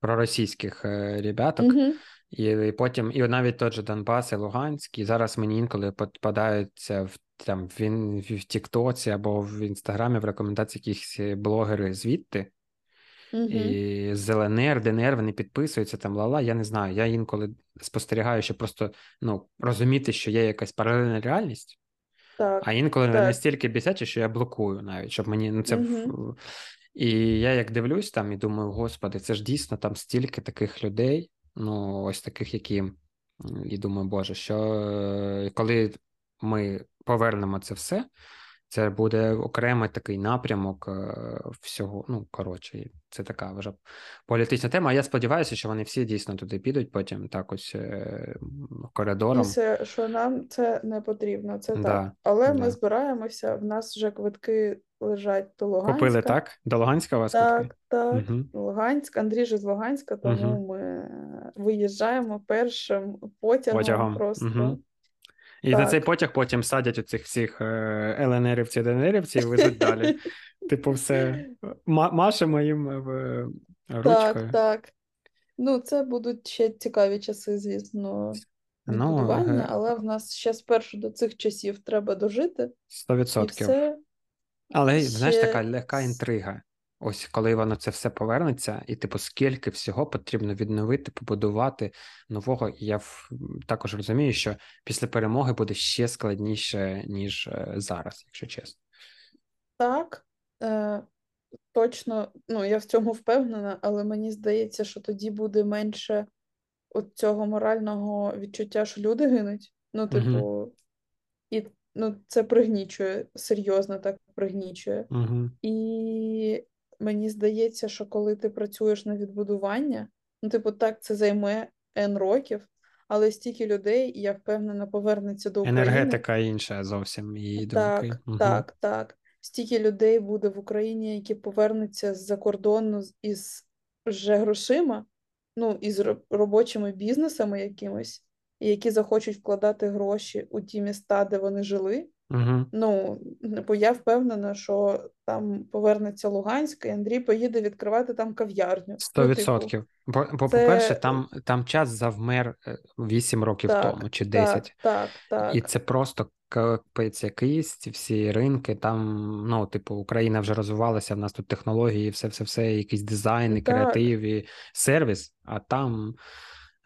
про російських е, ребяток, Угу, і, і потім, і навіть тот же Донбас і Луганськ, і зараз мені інколи попадаються в там в, Ін- в Тіктоці або в Інстаграмі в рекомендації якісь блогери звідти. угу, І з ЛНР, ДНР вони підписуються там ла-ла, я не знаю. Я інколи спостерігаю, щоб просто ну, розуміти, що є якась паралельна реальність, а інколи так. настільки бісячі, що я блокую навіть, щоб мені ну це Угу, і я як дивлюсь там і думаю, господи, це ж дійсно там стільки таких людей, ну ось таких, які і думаю, Боже, що е, коли ми повернемо це все, це буде окремий такий напрямок е, всього. Ну, коротше, це така вже політична тема. Я сподіваюся, що вони всі дійсно туди підуть, потім так ось е, коридором. все, що нам це не потрібно, це Да, так. Але ми збираємося, в нас вже квитки лежать до Купили Луганська. так? До Луганська у вас квитки? Так, так, Угу, Луганськ, Андрій же з Луганська, угу. тому ми виїжджаємо першим потягом Потягом. просто. Угу. І на цей потяг потім садять оцих всіх е, ЛНРівців, ДНРівців і везуть далі. Типу, все ма- машемо їм е, в- Так, ручкою. так. Ну, це будуть ще цікаві часи, звісно, Ну, але в нас ще спершу до цих часів треба дожити, і 100%. все Але знаєш, така легка інтрига. Ось коли воно це все повернеться, і типу, скільки всього потрібно відновити, побудувати нового. І я також розумію, що після перемоги буде ще складніше, ніж е, зараз, якщо чесно. так. Е, точно, ну, я в цьому впевнена, але мені здається, що тоді буде менше от цього морального відчуття, що люди гинуть. Ну, Угу, типу, і ну, це пригнічує, серйозно так пригнічує. угу, І мені здається, що коли ти працюєш на відбудування, ну, типу, так, це займе N років, але стільки людей, я впевнена, повернеться до України. Енергетика інша зовсім її думки. Так, Угу, так, так. Стільки людей буде в Україні, які повернуться з-за кордону із вже грошима, ну, із робочими бізнесами якимось, і які захочуть вкладати гроші у ті міста, де вони жили, Угу. Ну, бо я впевнена, що там повернеться Луганськ, і Андрій поїде відкривати там кав'ярню. Сто Ну, типу, відсотків. Бо, бо це по-перше, там, там час завмер 8 років тому так, чи так, 10. так, І це просто капець якийсь, ці всі ринки. Там, ну, типу, Україна вже розвивалася, в нас тут технології, все-все-все, якийсь дизайн, і креатив, і сервіс, а там е,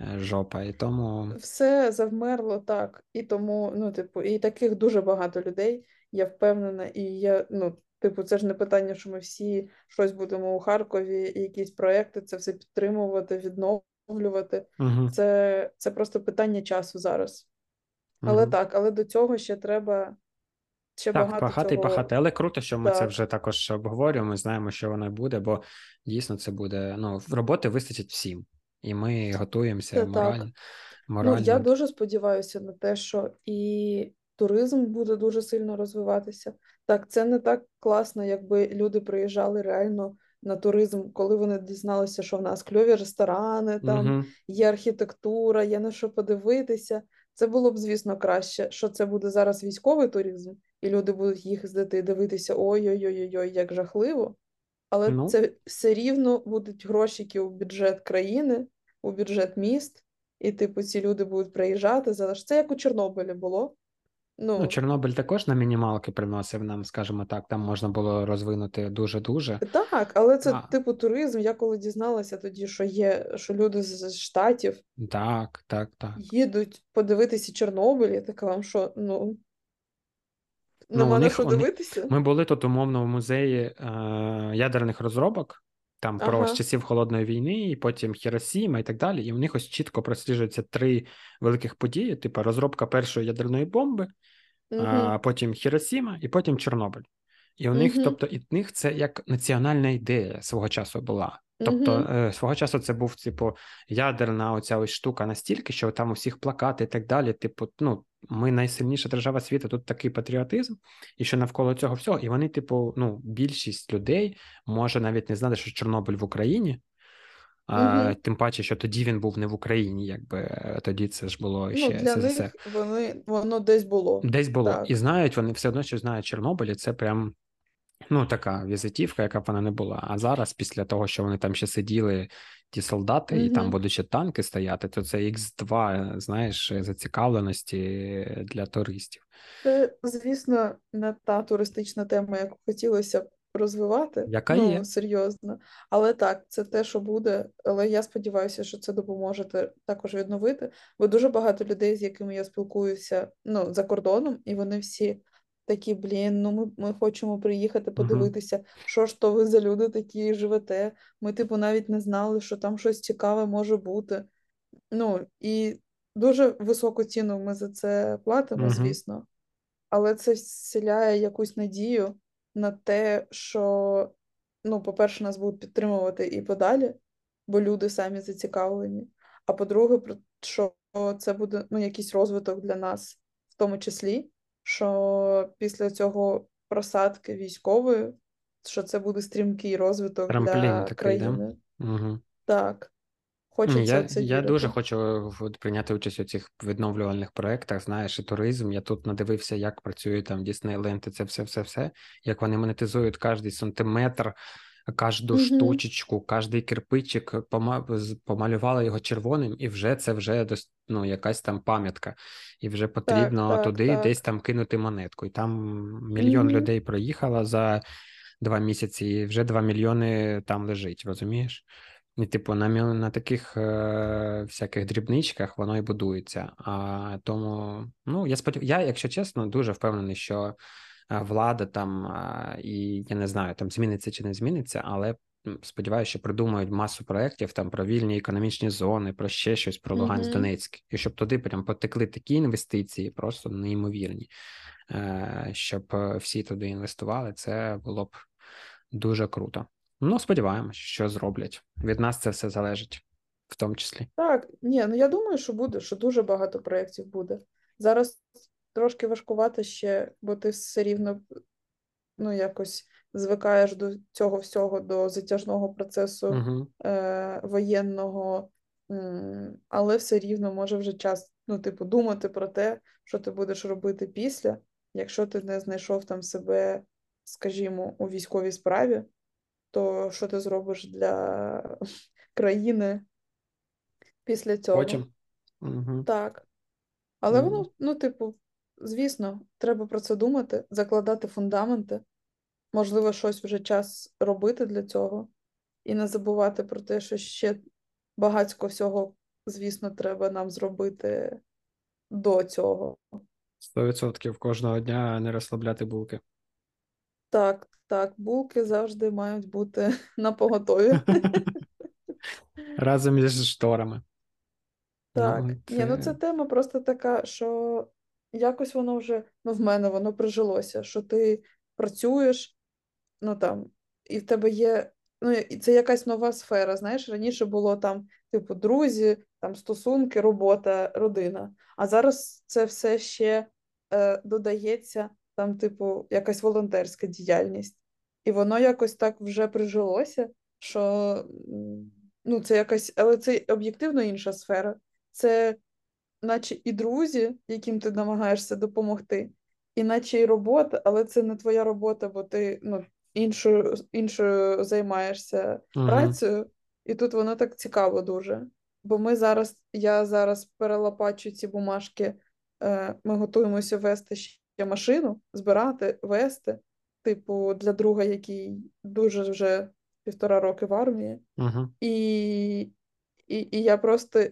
жопа. І тому. все завмерло так. І тому, ну, типу, і таких дуже багато людей, я впевнена, і я, ну, типу, це ж не питання, що ми всі щось будемо у Харкові, і якісь проекти, це все підтримувати, відновлювати. Угу, Це, це просто питання часу зараз. Але угу. так, але до цього ще треба ще Так, багато пахати і пахати, але круто, що ми це вже також обговорюємо. Ми знаємо, що воно буде, бо дійсно це буде. Ну, роботи вистачить всім, і ми готуємося це так. морально. Ну, я дуже сподіваюся на те, що і туризм буде дуже сильно розвиватися. Так, це не так класно, якби люди приїжджали реально на туризм, коли вони дізналися, що в нас кльові ресторани, там Угу. є архітектура, є на що подивитися. Це було б, звісно, краще, що це буде зараз військовий туризм, і люди будуть їздити і дивитися ой-ой-ой, ой як жахливо. Але Ну, це все рівно будуть грошики у бюджет країни, у бюджет міст. І, типу, ці люди будуть приїжджати, залиш. Це як у Чорнобилі було. ну, Ну, Чорнобиль також на мінімалки приносив нам, скажімо так, там можна було розвинути дуже-дуже. так, але це А, типу туризм. Я коли дізналася тоді, що є, що люди з Штатів так, так, так. їдуть подивитися Чорнобиль, я така вам що, ну, Ну, у нема на них, що дивитися? ми були тут умовно в музеї е, ядерних розробок, там про з часів Холодної війни, і потім Хіросіма і так далі. І у них ось чітко просліджуються три великих події: типу розробка першої ядерної бомби, Угу. а потім Хіросіма, і потім Чорнобиль. І у них, Угу. тобто, і в них це як національна ідея свого часу була. Тобто, е, свого часу це був, типу, ядерна оця ось штука настільки, що там у всіх плакати і так далі. Типу, ну, ми найсильніша держава світу, тут такий патріотизм, і що навколо цього всього. І вони, типу, ну, більшість людей може навіть не знати, що Чорнобиль в Україні. А, Угу. тим паче, що тоді він був не в Україні, якби е, тоді це ж було Ну, ще для СССР. них вони, воно десь було. Десь було. І знають, вони все одно, що знають Чорнобиль, і це прям ну, така візитівка, яка б вона не була. А зараз, після того, що вони там ще сиділи, ті солдати, і там будуть ще танки стояти, то це Х2, знаєш, зацікавленості для туристів. Це, звісно, не та туристична тема, яку хотілося б розвивати, Яка ну, є? серйозно. Але так, це те, що буде. Але я сподіваюся, що це допоможе також відновити. Бо дуже багато людей, з якими я спілкуюся, ну, за кордоном, і вони всі такі, блін, ну ми, ми хочемо приїхати подивитися, що ж то ви за люди такі живете. Ми, типу, навіть не знали, що там щось цікаве може бути. Ну, і дуже високу ціну ми за це платимо, Угу. звісно але це вселяє якусь надію на те, що, ну, по-перше, нас будуть підтримувати і подалі, бо люди самі зацікавлені. А по-друге, що це буде ну, якийсь розвиток для нас, в тому числі, що після цього просадки військової, що це буде стрімкий розвиток Трамплін для такий, да? Угу. Так, хочеться я, це я дуже хочу прийняти участь у цих відновлювальних проєктах, знаєш, і туризм. Я тут надивився, як працює там Діснейленд і це все, все, все, як вони монетизують кожний сантиметр, кожну Угу, штучечку, кожний кирпичик, пома- з- помалювали його червоним, і вже це вже ну, якась там пам'ятка. І вже потрібно так, туди десь там кинути монетку. І там мільйон Угу, людей проїхало за два місяці, і вже два мільйони там лежить, розумієш? І, типу, на, на таких е, всяких дрібничках воно і будується. А тому, ну, я сподів... я, якщо чесно, дуже впевнений, що влада там, і я не знаю, там зміниться чи не зміниться, але сподіваюся, що придумають масу проєктів там про вільні економічні зони, про ще щось, про Луганськ, угу. Донецьк, і щоб туди прям потекли такі інвестиції, просто неймовірні, е, щоб е, всі туди інвестували, це було б дуже круто. Ну, сподіваємось, що зроблять. Від нас це все залежить, в тому числі. Так, ні, ну я думаю, що буде, що дуже багато проєктів буде. Зараз трошки важкувато ще, бо ти все рівно ну, якось звикаєш до цього всього, до затяжного процесу Угу. е, воєнного, м, але все рівно може вже час, ну, типу, думати про те, що ти будеш робити після. якщо ти не знайшов там себе, скажімо, у військовій справі, то що ти зробиш для країни після цього? Потім. Угу. Так. Але воно, ну, типу, звісно, треба про це думати, закладати фундаменти. Можливо, щось вже час робити для цього, і не забувати про те, що ще багатько всього, звісно, треба нам зробити до цього. 100% кожного дня не розслабляти булки. Так, так, булки завжди мають бути на поготові. Разом із шторами. Так, Ну, ні, ну це- це тема просто така, що якось воно вже, ну, в мене воно прижилося, що ти працюєш, ну там, і в тебе є, ну, це якась нова сфера. Знаєш, раніше було там, типу, друзі, там стосунки, робота, родина. А зараз це все ще е, додається, там, типу, якась волонтерська діяльність. І воно якось так вже прижилося, що ну, це якась, але це об'єктивно інша сфера. Це наче і друзі, яким ти намагаєшся допомогти, і наче і робота, але це не твоя робота, бо ти ну, іншою, іншою займаєшся Мгм. працею, і тут воно так цікаво дуже. Бо ми зараз, я зараз перелопачу ці бумажки, е, ми готуємося вести ще машину, збирати, вести, типу, для друга, який дуже вже півтора роки в армії. Мгм. І, і, і я просто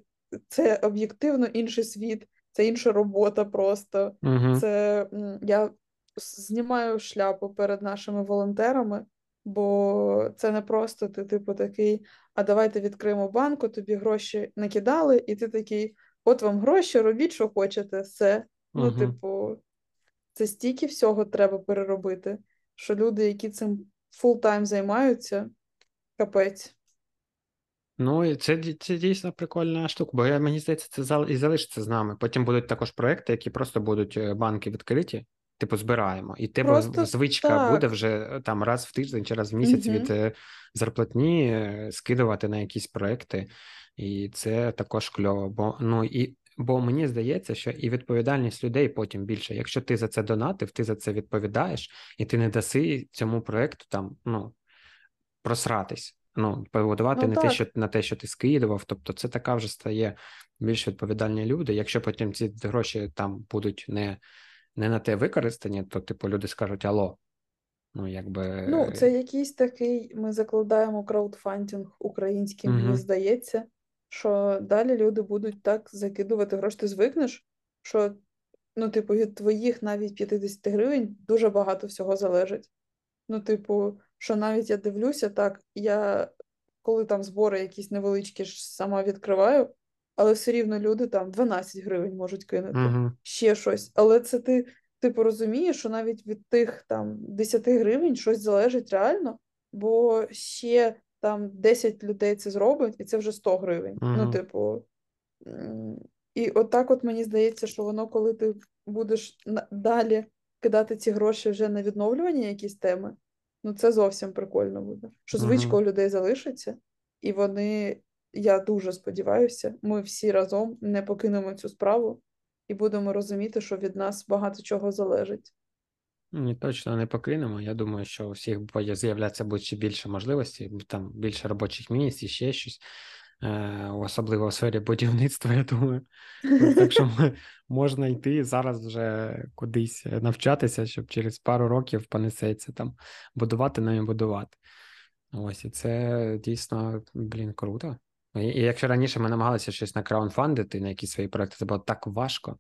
це об'єктивно інший світ, це інша робота просто. Мгм. Це я знімаю шляпу перед нашими волонтерами, бо це не просто ти, типу, такий, а давайте відкриємо банку, тобі гроші накидали, і ти такий, от вам гроші, робіть, що хочете, все. Ну, типу, це стільки всього треба переробити, що люди, які цим full-time займаються, капець. Ну, і це, це дійсно прикольна штука, бо я, мені здається, це зал- і залишиться з нами. Потім будуть також проекти, які просто будуть е, банки відкриті, типу збираємо. І тебе Просто звичка так. буде вже е, там раз в тиждень чи раз в місяць Мгм. від е, зарплатні скидувати на якісь проекти. І це також кльово. Бо, ну, і, бо мені здається, що і відповідальність людей потім більше. Якщо ти за це донатив, ти за це відповідаєш, і ти не даси цьому проекту там, ну, просратись. Ну, побудувати Ну, не те, що на те, що ти скидував. Тобто, це така вже стає більш відповідальні люди. Якщо потім ці гроші там будуть не, не на те використані, то типу люди скажуть алло. Ну, якби Ну, це якийсь такий, ми закладаємо краудфандинг український, мені здається, що далі люди будуть так закидувати гроші. Ти звикнеш, що, ну, типу, від твоїх навіть 50 гривень дуже багато всього залежить. Ну, типу, що навіть я дивлюся, так, я коли там збори якісь невеличкі ж сама відкриваю, але все рівно люди там 12 гривень можуть кинути Мгм. ще щось. Але це ти, типу, розумієш, що навіть від тих там 10 гривень щось залежить реально, бо ще там 10 людей це зробить, і це вже 100 гривень. Ну, типу, і отак от мені здається, що воно, коли ти будеш далі кидати ці гроші вже на відновлювання якісь теми, ну це зовсім прикольно буде. Що звичка у людей залишиться, і вони, я дуже сподіваюся, ми всі разом не покинемо цю справу і будемо розуміти, що від нас багато чого залежить. Ні, точно не покинемо. Я думаю, що у всіх буде з'являтися буде ще більше можливостей, там більше робочих місць і ще щось, особливо у сфері будівництва, я думаю. Ну, Так що можна йти зараз вже кудись навчатися, щоб через пару років понесеться там будувати нам і будувати. Ось і це дійсно, блін, круто. І, якщо раніше ми намагалися щось на краунфандити, на якісь свої проекти, це було так важко,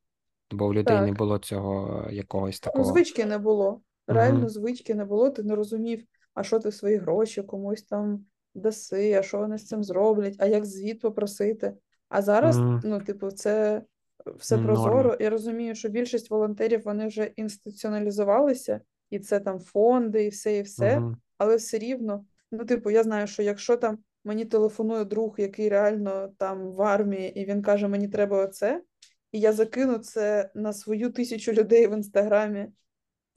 бо у людей не було цього якогось Ну, такого. звички не було. Реально Мгм. звички не було. Ти не розумів, а що ти свої гроші комусь там даси, а що вони з цим зроблять, а як звіт попросити. А зараз, Мгм. ну, типу, це все Норма. прозоро. Я розумію, що більшість волонтерів вони вже інституціоналізувалися, і це там фонди, і все, і все. Мгм. Але все рівно, ну, типу, я знаю, що якщо там мені телефонує друг, який реально там в армії, і він каже, мені треба оце, і я закину це на свою тисячу людей в інстаграмі,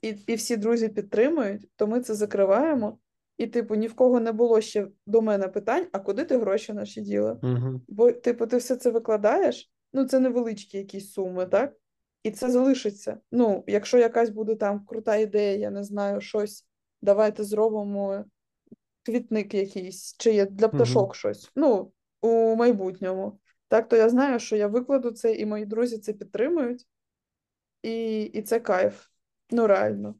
і, і всі друзі підтримують, то ми це закриваємо. І, типу, ні в кого не було ще до мене питань, а куди ти гроші наші діла? Мгм. Бо, типу, ти все це викладаєш, ну це невеличкі якісь суми, так? І це залишиться. Ну, якщо якась буде там крута ідея, я не знаю, щось, давайте зробимо квітник якийсь, чи є для пташок Мгм. щось. Ну, у майбутньому. Так, то я знаю, що я викладу це, і мої друзі це підтримують, і, і це кайф. Ну, реально.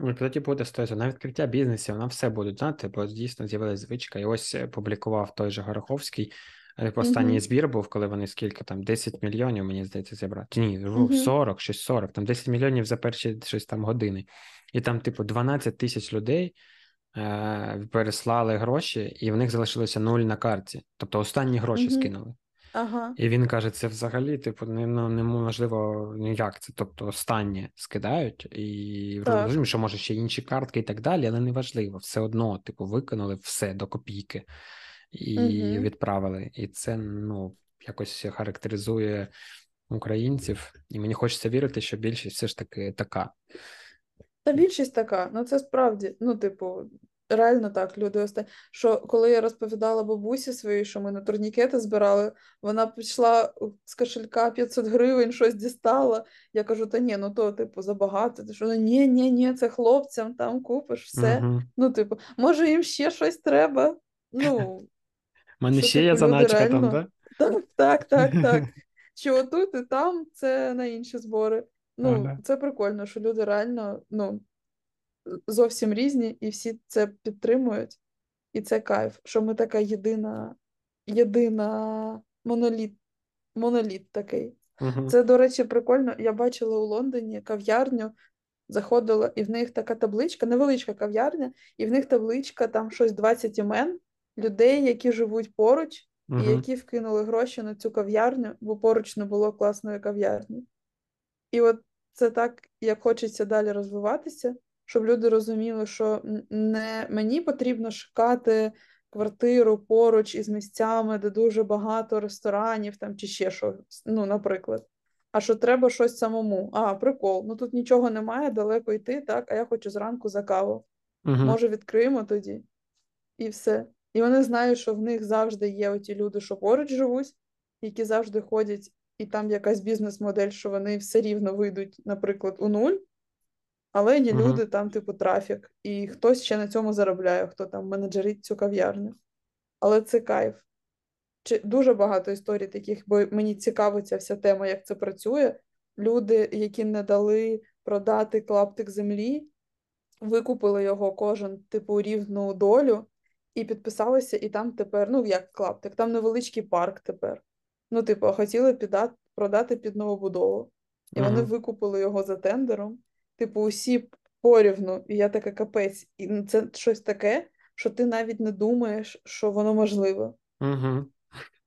Ну, тоді буде стоїти на відкриття бізнесів, на все будуть знати, бо дійсно з'явилась звичка. І ось е, публікував той же Гороховський. е, Останній Угу, збір був, коли вони скільки там 10 мільйонів, мені здається, зібрати. Ні, угу, 40, щось 40, там 10 мільйонів за перші щось там години. І там, типу, 12 тисяч людей е, переслали гроші, і в них залишилося нуль на карті. Тобто останні гроші угу. скинули. Ага, І він каже, це взагалі, типу, не, ну, неможливо ніяк. Це тобто останнє скидають, і розумію, що може ще інші картки і так далі, але неважливо. Все одно, типу, виконали все до копійки і Угу. відправили. І це ну, якось характеризує українців. І мені хочеться вірити, що більшість все ж таки така. Та більшість така, ну це справді, ну, типу, реально так, люди оста... Що коли я розповідала бабусі своїй, що ми на турнікети збирали, вона пішла з кошелька 500 гривень, щось дістала. Я кажу, та ні, ну то, типу, забагато. Ти що, ні, ні, ні, це хлопцям там купиш все. Угу. Ну, типу, може, їм ще щось треба. Ну, мене ще є типу, заначка там, да? Так, так, так, так. Чи отут і там це на інші збори. Ну, Ага. це прикольно, що люди реально, ну зовсім різні, і всі це підтримують. І це кайф, що ми така єдина, єдина моноліт, моноліт такий. Угу. Це, до речі, прикольно. Я бачила у Лондоні кав'ярню, заходила, і в них така табличка, невеличка кав'ярня, і в них табличка, там щось 20 імен людей, які живуть поруч, і Угу. які вкинули гроші на цю кав'ярню, бо поруч не було класної кав'ярні. І от це так, як хочеться далі розвиватися, щоб люди розуміли, що не мені потрібно шукати квартиру поруч із місцями, де дуже багато ресторанів там чи ще щось, ну, наприклад. А що треба щось самому. А, прикол, ну тут нічого немає, далеко йти, так, а я хочу зранку за каву. Угу. Може, відкриємо тоді, і все. І вони знають, що в них завжди є оті люди, що поруч живуть, які завжди ходять, і там якась бізнес-модель, що вони все рівно вийдуть, наприклад, у нуль, але є Угу. люди, там, типу, трафік, і хтось ще на цьому заробляє, хто там менеджерить цю кав'ярню. Але це кайф. Чи дуже багато історій таких, бо мені цікава ця вся тема, як це працює. Люди, які не дали продати клаптик землі, викупили його кожен, типу, рівну долю, і підписалися, і там тепер, ну як клаптик, там невеличкий парк тепер. Ну, типу, хотіли піддати, продати під новобудову. І вони Угу. викупили його за тендером. Типу, усі порівну, і я така капець. І це щось таке, що ти навіть не думаєш, що воно можливе. Угу.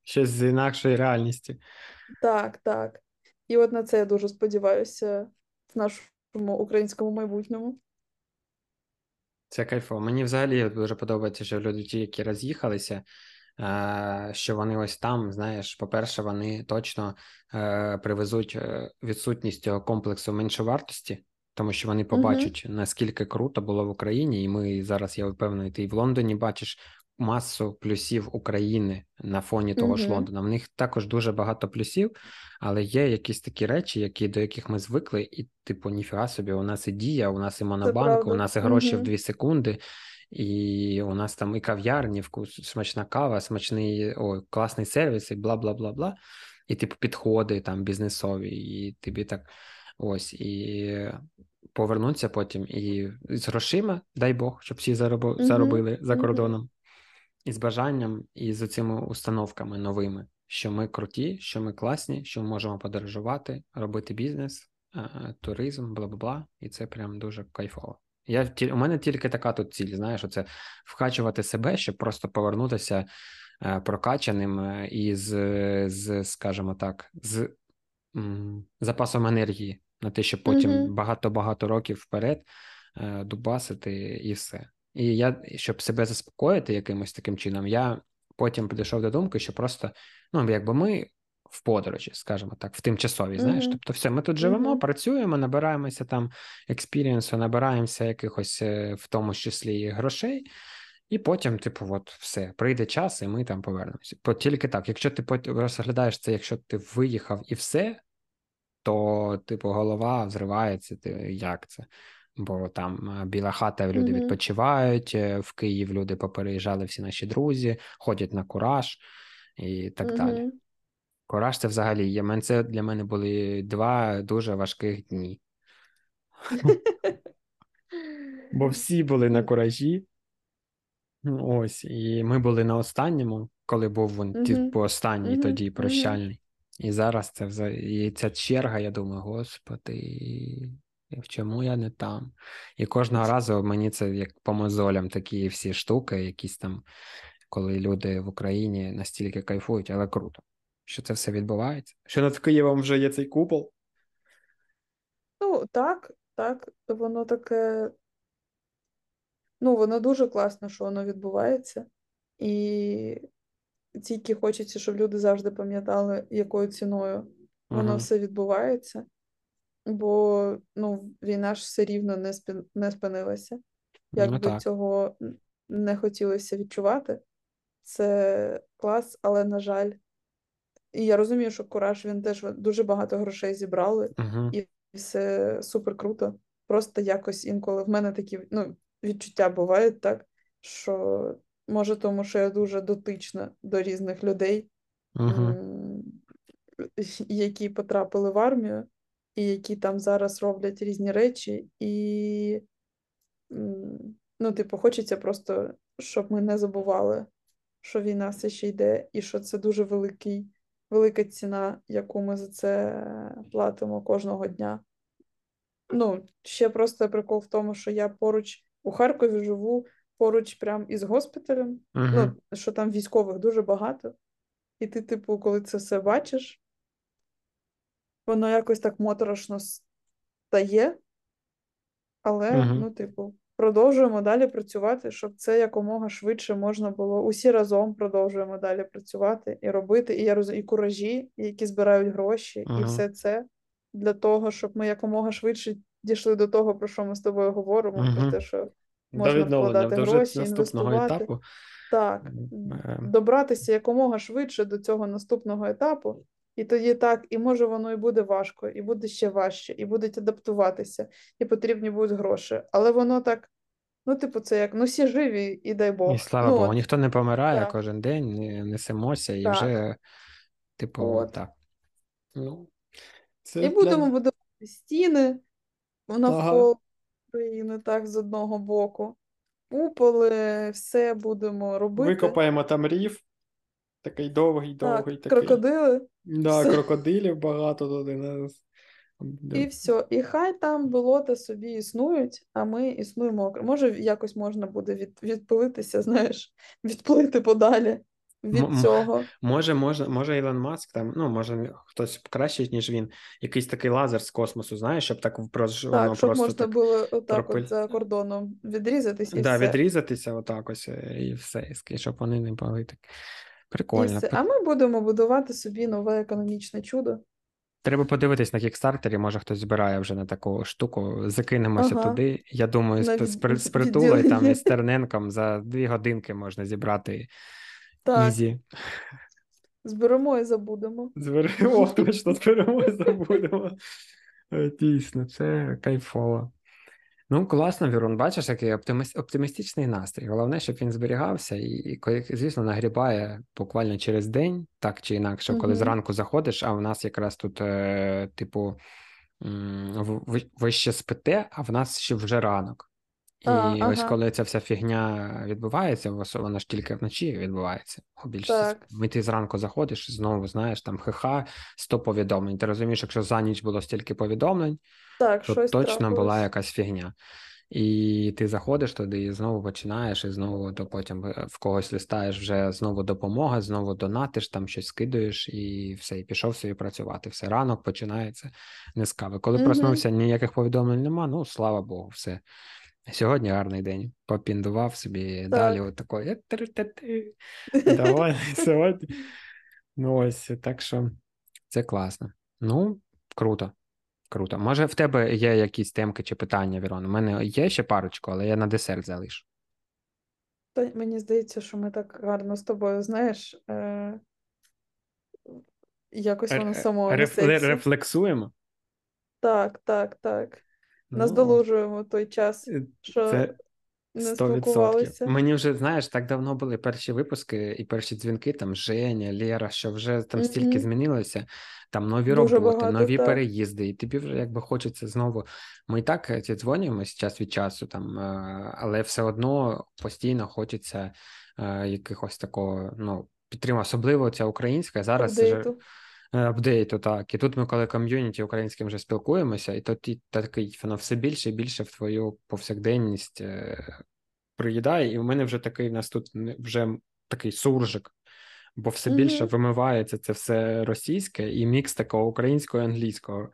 Щось з інакшої реальності. Так, так. І от на це я дуже сподіваюся в нашому українському майбутньому. Це кайфово. Мені взагалі дуже подобається, що люди, ті, які роз'їхалися, е, що вони ось там, знаєш, по-перше, вони точно е, привезуть е, відсутність цього комплексу меншовартості, тому що вони Угу, побачать, наскільки круто було в Україні, і ми зараз, я впевнений, ти і в Лондоні бачиш масу плюсів України на фоні того ж угу. Лондона. В них також дуже багато плюсів, але є якісь такі речі, які, до яких ми звикли, і, типу, ніфіга собі, у нас і дія, у нас і монобанк, у нас і гроші в Угу, дві секунди, і у нас там і кав'ярні, вкус, смачна кава, смачний о, класний сервіс, і бла бла бла бла. І, типу, підходи там бізнесові, і тобі так ось і повернуться потім і з грошима, дай Бог, щоб всі заробо- угу, заробили за кордоном, і з бажанням, і з цими установками новими, що ми круті, що ми класні, що ми можемо подорожувати, робити бізнес, е, туризм, бла бла бла. І це прям дуже кайфово. Я у мене тільки така тут ціль, знаєш, оце вкачувати себе, щоб просто повернутися е, прокачаним е, і з, з, скажімо так, з м, запасом енергії на те, щоб потім Угу, багато-багато років вперед е, дубасити і все. І я, щоб себе заспокоїти якимось таким чином, я потім підійшов до думки, що просто, ну, якби ми в подорожі, скажімо так, в тимчасовій, знаєш, угу, тобто все, ми тут живемо, угу. працюємо, набираємося там experience у, набираємося якихось, е, в тому числі грошей, і потім, типу, от все, прийде час, і ми там повернемося. Тільки так, якщо ти розглядаєш це, якщо ти виїхав і все, то, типу, голова взривається. Ти як це? Бо там е, біла хата, люди Мгм. відпочивають, е, в Київ люди попереїжджали всі наші друзі, ходять на Кураж і так далі. Кураж це взагалі є. Це для мене були два дуже важких дні. Бо всі були на куражі. Ось, і ми були на останньому, коли був він, типу, останній тоді прощальний. І зараз це вза... і ця черга, я думаю, господи, і чому я не там? І кожного разу мені це як по мозолям такі всі штуки, якісь там, коли люди в Україні настільки кайфують, але круто, що це все відбувається. Що над Києвом вже є цей купол. Ну, так, так, воно таке. Ну, воно дуже класно, що воно відбувається. І тільки хочеться, щоб люди завжди пам'ятали, якою ціною воно все відбувається. Бо ну, війна ж все рівно не спин... не спинилася. Як Ну би так. цього не хотілося відчувати, це клас, але на жаль. І я розумію, що Кураж він теж дуже багато грошей зібрали, Угу. і все супер круто. Просто якось інколи в мене такі ну, відчуття бувають так, що може, тому що я дуже дотична до різних людей, м, які потрапили в армію, і які там зараз роблять різні речі, і ну, типу, хочеться просто, щоб ми не забували, що війна все ще йде, і що це дуже великий, велика ціна, яку ми за це платимо кожного дня. Ну, ще просто прикол в тому, що я поруч у Харкові живу поруч прям із госпіталем. Угу. Ну, що там військових дуже багато. І ти, типу, коли це все бачиш, воно якось так моторошно стає, але, Угу. ну, типу, продовжуємо далі працювати, щоб це якомога швидше можна було. Усі разом продовжуємо далі працювати і робити. І я розумію, і куражі, які збирають гроші, і Угу. все це для того, щоб ми якомога швидше дійшли до того, про що ми з тобою говоримо, про те, що До можна відновлення, вкладати вже гроші, наступного інвестувати. етапу. Так, Е, добратися якомога швидше до цього наступного етапу, і тоді так, і може воно і буде важко, і буде ще важче, і будуть адаптуватися, і потрібні будуть гроші. Але воно так, ну, типу, це як ну всі живі, і дай І Бог. слава Ну, Богу, ніхто не помирає так, кожен день, не- несемося, і так, вже, типу, от. так. Ну, І це будемо будувати стіни Ага. Навколо країни, так, з одного боку. Куполи, все будемо робити. Викопаємо там рів, такий довгий, Так, довгий такий. крокодили, Да, все. крокодилів багато туди нас. І все. І хай там болота собі існують, а ми існуємо окремо. Може, якось можна буде від, відпилитися, знаєш, відплити подалі від М- цього. Може, може, може Ілон Маск там, ну, може, хтось краще, ніж він, якийсь такий лазер з космосу, знаєш, щоб так прос- воно щоб просто можна так було отак пропиль... от за кордоном відрізатись і Да, все. відрізатися отак ось, е, і все, і щоб вони не були так. І Прикольно. все. А ми будемо будувати собі нове економічне чудо. Треба подивитись на кікстартері, може хтось збирає вже на таку штуку. Закинемося Ага, туди. Я думаю, з, з, від, При- з Притулою там і з Стерненком за дві годинки можна зібрати Так, easy. зберемо і забудемо. Зберемо, точно зберемо і забудемо. Е, Дійсно, це кайфово. Ну, класно, Вірун, бачиш, який оптиміс- оптимістичний настрій. Головне, щоб він зберігався, і, звісно, нагрібає буквально через день, так чи інакше, коли Угу. зранку заходиш, а в нас якраз тут, е, типу, ви ще спите, а в нас ще вже ранок. А, І ось ага, коли ця вся фігня відбувається, вона ж тільки вночі відбувається. У більшості ми ти зранку заходиш, знову знаєш там ха-ха, 100 повідомлень. Ти розумієш, якщо за ніч було стільки повідомлень, так, то щось точно була якась фігня. І ти заходиш туди, і знову починаєш, і знову то потім е, в когось листаєш вже знову допомога, знову донатиш, там щось скидуєш, і все, і пішов собі працювати. Все ранок починається не з кави. Коли Угу. проснувся, ніяких повідомлень нема. Ну слава Богу, все. Сьогодні гарний день. Попіндував собі далі, Так. от такий. Давай сьогодні. Ну ось, так що це класно. Ну, круто. Круто. Може, в тебе є якісь темки чи питання, Вірон? У мене є ще парочку, але я на десерт залишу. Та мені здається, що ми так гарно з тобою, знаєш, е, якось воно е, само реф- рефлексуємо. Так, так, так. Ну, Наздолужуємо той час, е, що це не 100%. спілкувалися. Мені вже, знаєш, так давно були перші випуски і перші дзвінки, там Женя, Лєра, що вже там стільки Мгм. змінилося, там нові Дуже роботи, багато, нові так. переїзди, і тобі вже якби хочеться знову. Ми і так е, дзвонюємось час від часу, там, е, але все одно постійно хочеться е, якихось такого, ну, підтримки, особливо ця українська. Зараз вже Апдейту. Е, так. І тут ми, коли ком'юніті українським вже спілкуємося, і то ти такий воно все більше і більше в твою повсякденність е, приїдає. І в мене вже такий в нас тут вже такий суржик, бо все більше вимивається це все російське і мікс такого українського і англійського.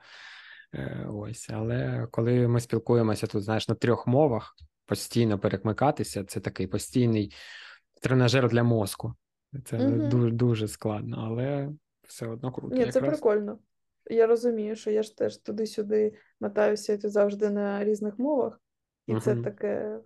Е, Ось, але коли ми спілкуємося тут, знаєш, на трьох мовах, постійно перекликатися, це такий постійний тренажер для мозку. Це Мгм. дуже дуже складно, але все одно круто. Ні, це Якраз прикольно. Я розумію, що я ж теж туди-сюди мотаюся і тут завжди на різних мовах, і це таке.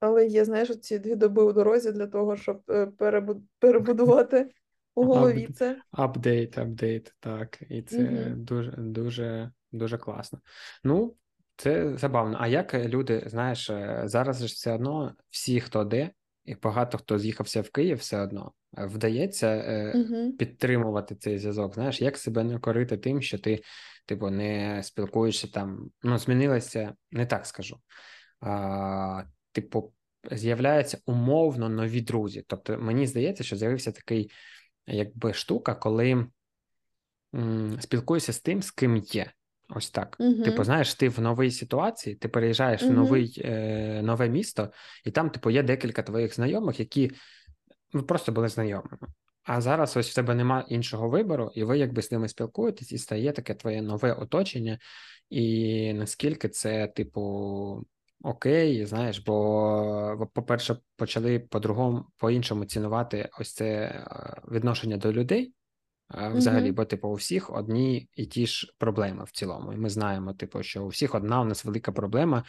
Але є, знаєш, ці дві доби у дорозі для того, щоб е, перебу- перебудувати у голові це. Апдейт, апдейт, так. І це Мгм. дуже, дуже, дуже класно. Ну, це забавно. А як люди, знаєш, е, зараз ж все одно всі, хто де, і багато хто з'їхався в Київ, все одно е, вдається е, Угу. підтримувати цей зв'язок. Знаєш, як себе не корити тим, що ти, типу, не спілкуєшся там. Ну, змінилося, не так скажу. А, типу, з'являються умовно нові друзі. Тобто, мені здається, що з'явився такий якби штука, коли м, спілкуєшся з тим, з ким є. Ось так. Угу. Типу, знаєш, ти в новій ситуації, ти переїжджаєш в новий, е, нове місто, і там, типу, є декілька твоїх знайомих, які ви просто були знайомими. А зараз ось в тебе нема іншого вибору, і ви якби з ними спілкуєтесь, і стає таке твоє нове оточення. І наскільки це, типу, окей, знаєш, бо, бо, по-перше, почали по-другому, по-іншому цінувати ось це е, відношення до людей. Взагалі, Мгм. бо типу у всіх одні і ті ж проблеми в цілому. І ми знаємо, типу, що у всіх одна у нас велика проблема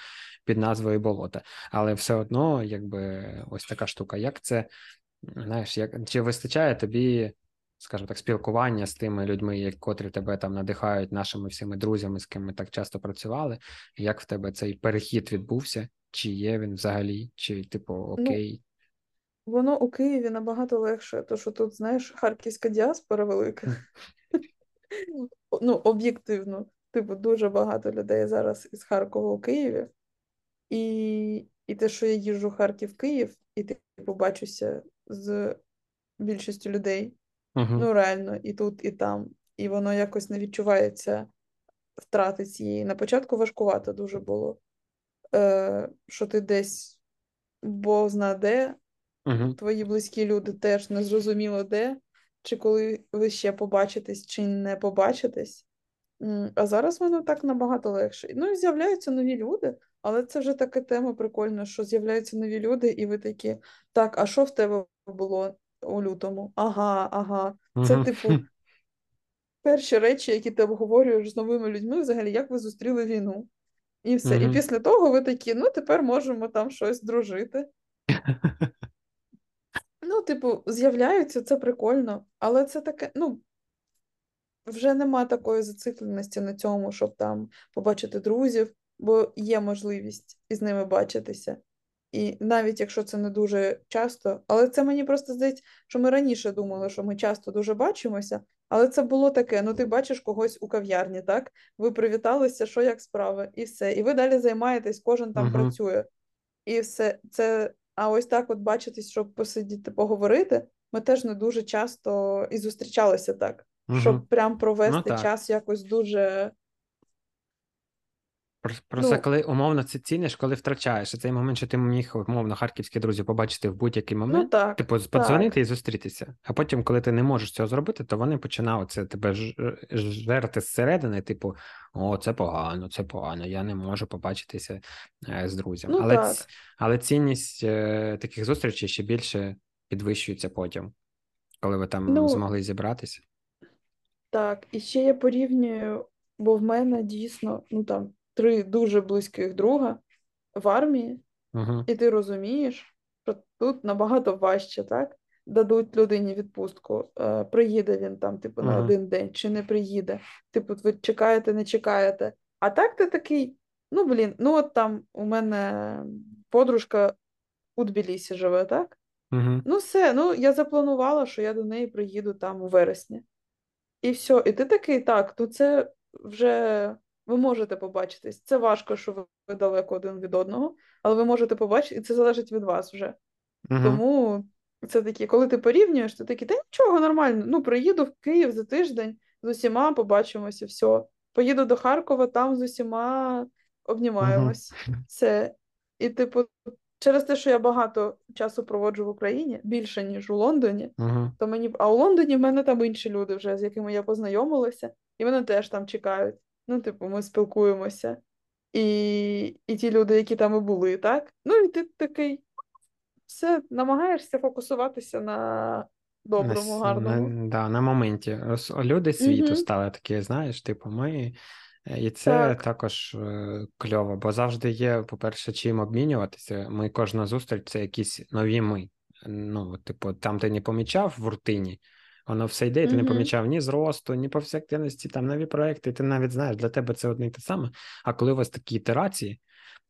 під назвою болота. Але все одно, якби ось така штука. Як це знаєш, як чи вистачає тобі, скажімо так, спілкування з тими людьми, як- котрі тебе там надихають, нашими всіми друзями, з ким ми так часто працювали? Як в тебе цей перехід відбувся? Чи є він взагалі, чи типу Ну, окей? Воно у Києві набагато легше, тому що тут, знаєш, харківська діаспора велика. Ну, об'єктивно. Типу, дуже багато людей зараз із Харкова у Києві. І, і те, що я їжджу Харків-Київ, і типу бачуся з більшістю людей. Угу. Ну, реально, і тут, і там. І воно якось не відчувається втрати цієї. На початку важкувато дуже було, е, що ти десь бог зна де, Угу. твої близькі люди теж не зрозуміло де, чи коли ви ще побачитесь, чи не побачитесь. А зараз воно так набагато легше. Ну і з'являються нові люди, але це вже така тема прикольна, що з'являються нові люди, і ви такі, так, а що в тебе було у лютому? Ага, ага. Це, Угу. типу, перші речі, які ти обговорюєш з новими людьми, взагалі, як ви зустріли війну. І все. І Угу. після того ви такі, ну тепер можемо там щось дружити. Ну, типу, з'являються, це прикольно, але це таке, ну, вже нема такої зацикленості на цьому, щоб там побачити друзів, бо є можливість із ними бачитися. І навіть якщо це не дуже часто, але це мені просто здається, що ми раніше думали, що ми часто дуже бачимося, але це було таке: ну ти бачиш когось у кав'ярні, так? Ви привіталися, що як справи, і все. І ви далі займаєтесь, кожен там Угу. працює. І все це. А ось так, от бачитись, щоб посидіти, поговорити, ми теж не дуже часто і зустрічалися так, Угу. щоб прям Ну провести так. час якось дуже. Прос- Просто Ну, коли умовно це ціниш, коли втрачаєш. І цей момент, що ти міг умовно харківські друзі побачити в будь-який ну момент, так, типу, так. подзвонити і зустрітися. А потім, коли ти не можеш цього зробити, то вони починають це тебе жерти зсередини, типу, о, це погано, це погано, я не можу побачитися е, з друзями. Ну Але, так. ц- але цінність е, таких зустрічей ще більше підвищується потім, коли ви там Ну, змогли зібратися. так. І ще я порівнюю, бо в мене дійсно, ну там, три дуже близьких друга в армії, Угу. і ти розумієш, що тут набагато важче, так? дадуть людині відпустку, е, приїде він там, типу, на один день, чи не приїде. Типу, ви чекаєте, не чекаєте. А так ти такий, ну блін, ну от там у мене подружка у Тбілісі живе, так? Мгм. Ну, все, ну я запланувала, що я до неї приїду там у вересні. І все. І ти такий, так, ну це вже ви можете побачитись. Це важко, що ви- далеко один від одного, але ви можете побачити, і це залежить від вас вже. Мгм. Тому це такі, коли ти порівнюєш, ти такий, та нічого, нормально. Ну, приїду в Київ за тиждень, з усіма побачимося, все. Поїду до Харкова, там з усіма обнімаємось. Все. І, типу, через те, що я багато часу проводжу в Україні, більше, ніж у Лондоні, Мгм. то мені. А у Лондоні в мене там інші люди вже, з якими я познайомилася, і вони теж там чекають. Ну, типу, ми спілкуємося. І, і ті люди, які там і були, так? Ну, і ти такий все намагаєшся фокусуватися на доброму, гарному. на, да, на моменті. Люди світу Угу, стали такі, знаєш, типу, ми. е, І це так. також е, кльово, бо завжди є, по-перше, чим обмінюватися. Ми кожна зустріч це якісь нові ми. Ну, типу, там ти не помічав в рутині, воно все йде, і ти не Угу, помічав ні зросту, ні повсякденності, там нові проекти, ти навіть знаєш, для тебе це одне і те саме. А коли у вас такі ітерації,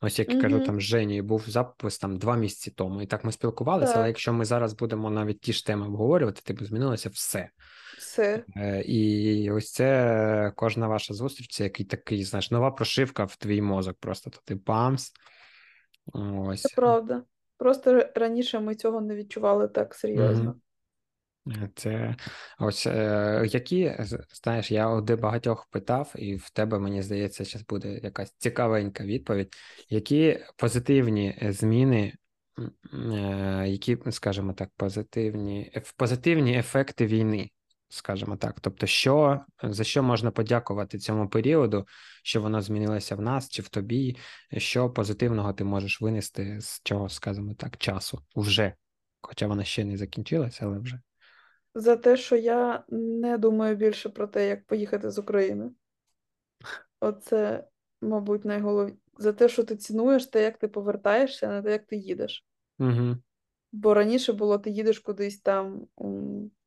ось як я кажу, там з Женєю був запис там два місяці тому, і так ми спілкувалися, але якщо ми зараз будемо навіть ті ж теми обговорювати, типу змінилося все. Все. Е, І ось це кожна ваша зустріч, це який такий, знаєш, нова прошивка в твій мозок. Просто то ти бамс. Це правда. Просто раніше ми цього не відчували так серйозно. Це ось е, які, знаєш, я у багатьох питав, і в тебе, мені здається, зараз буде якась цікавенька відповідь. Які позитивні е, зміни, е, які, скажімо так, позитивні, позитивні ефекти війни, скажімо так. Тобто, що, за що можна подякувати цьому періоду, що воно змінилося в нас чи в тобі, що позитивного ти можеш винести з цього, скажімо так, часу вже, хоча вона ще не закінчилася, але вже. За те, що я не думаю більше про те, як поїхати з України. Оце, мабуть, найголовніше. За те, що ти цінуєш те, як ти повертаєшся, а не те, як ти їдеш. Угу. Бо раніше було, ти їдеш кудись там,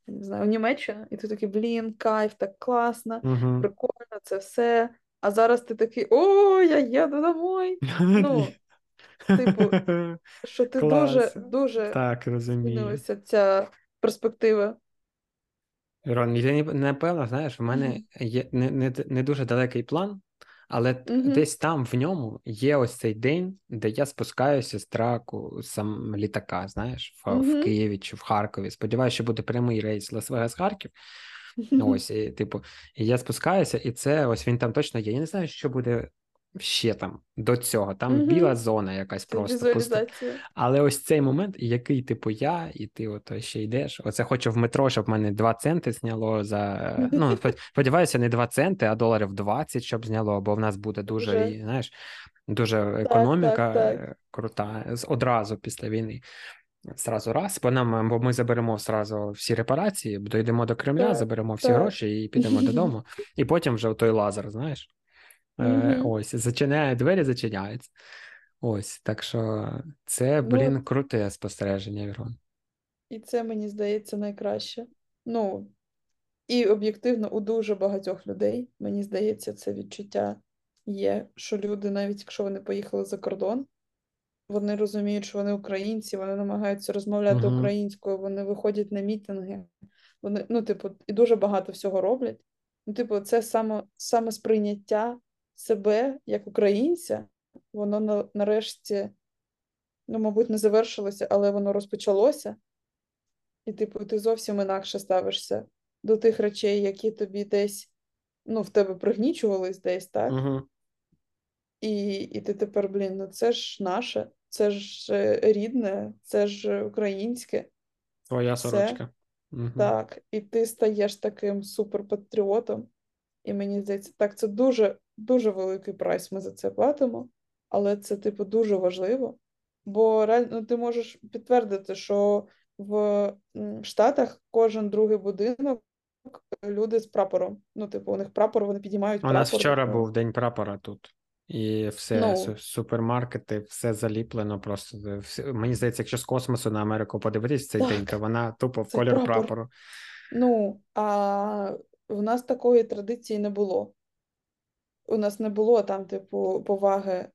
не знаю, у Німеччину, і ти такий, блін, кайф, так класно, Угу. прикольно, це все. А зараз ти такий, о, я їду домой. Ну, типу, що ти дуже, Клас. дуже Так, змінилася ця перспектива. Рон, не- напевно, знаєш, в мене є не, не, не дуже далекий план, але Угу, десь там в ньому є ось цей день, де я спускаюся з траку сам літака, знаєш, в, в угу. Києві чи в Харкові. Сподіваюся, що буде прямий рейс Лас-Вегас-Харків. Ну, Ось, і, типу, і я спускаюся, і це ось він там точно є. Я не знаю, що буде ще там до цього. Там Угу. біла зона якась Це просто пуста. Але ось цей момент, який, типу, я, і ти ото ще йдеш. Оце хочу в метро, щоб мене 2 центи зняло за. Ну, сподіваюся, не 2 центи, а доларів 20, щоб зняло, бо в нас буде дуже, Вже. знаєш, дуже економіка так, так. е, крута одразу після війни. Зразу раз, бо нам, бо ми заберемо зразу всі репарації, дійдемо до Кремля, Так, заберемо всі так. гроші і підемо додому. І потім вже той лазер, знаєш. Угу. ось, зачиняє двері, зачиняються. Ось, так що це, Ну, блін, круте спостереження, Вірон. і це, мені здається, найкраще. Ну, і об'єктивно, у дуже багатьох людей, мені здається, це відчуття є, що люди, навіть якщо вони поїхали за кордон, вони розуміють, що вони українці, вони намагаються розмовляти Угу. українською, вони виходять на мітинги, вони, ну, типу, і дуже багато всього роблять. Ну, типу, це саме, саме сприйняття себе як українця, воно нарешті, ну, мабуть, не завершилося, але воно розпочалося. І, типу, ти зовсім інакше ставишся до тих речей, які тобі десь, ну, в тебе пригнічувались десь, так? Угу. І, і ти тепер, блін, ну це ж наше, це ж е, рідне, це ж українське, Твоя сорочка. Угу. так. І ти стаєш таким суперпатріотом. І мені здається, так, це дуже, дуже великий прайс ми за це платимо, але це, типу, дуже важливо. Бо реально ну, ти можеш підтвердити, що в Штатах кожен другий будинок люди з прапором. Ну, типу, у них прапор, вони підіймають У нас вчора е, був День прапора тут. І все, Ну. су- супермаркети, все заліплено. Просто е, все- мені здається, якщо з космосу на Америку подивитись цей Так. день, то вона тупо в колір прапор. прапору. Ну, а в нас такої традиції не було. У нас не було там, типу, поваги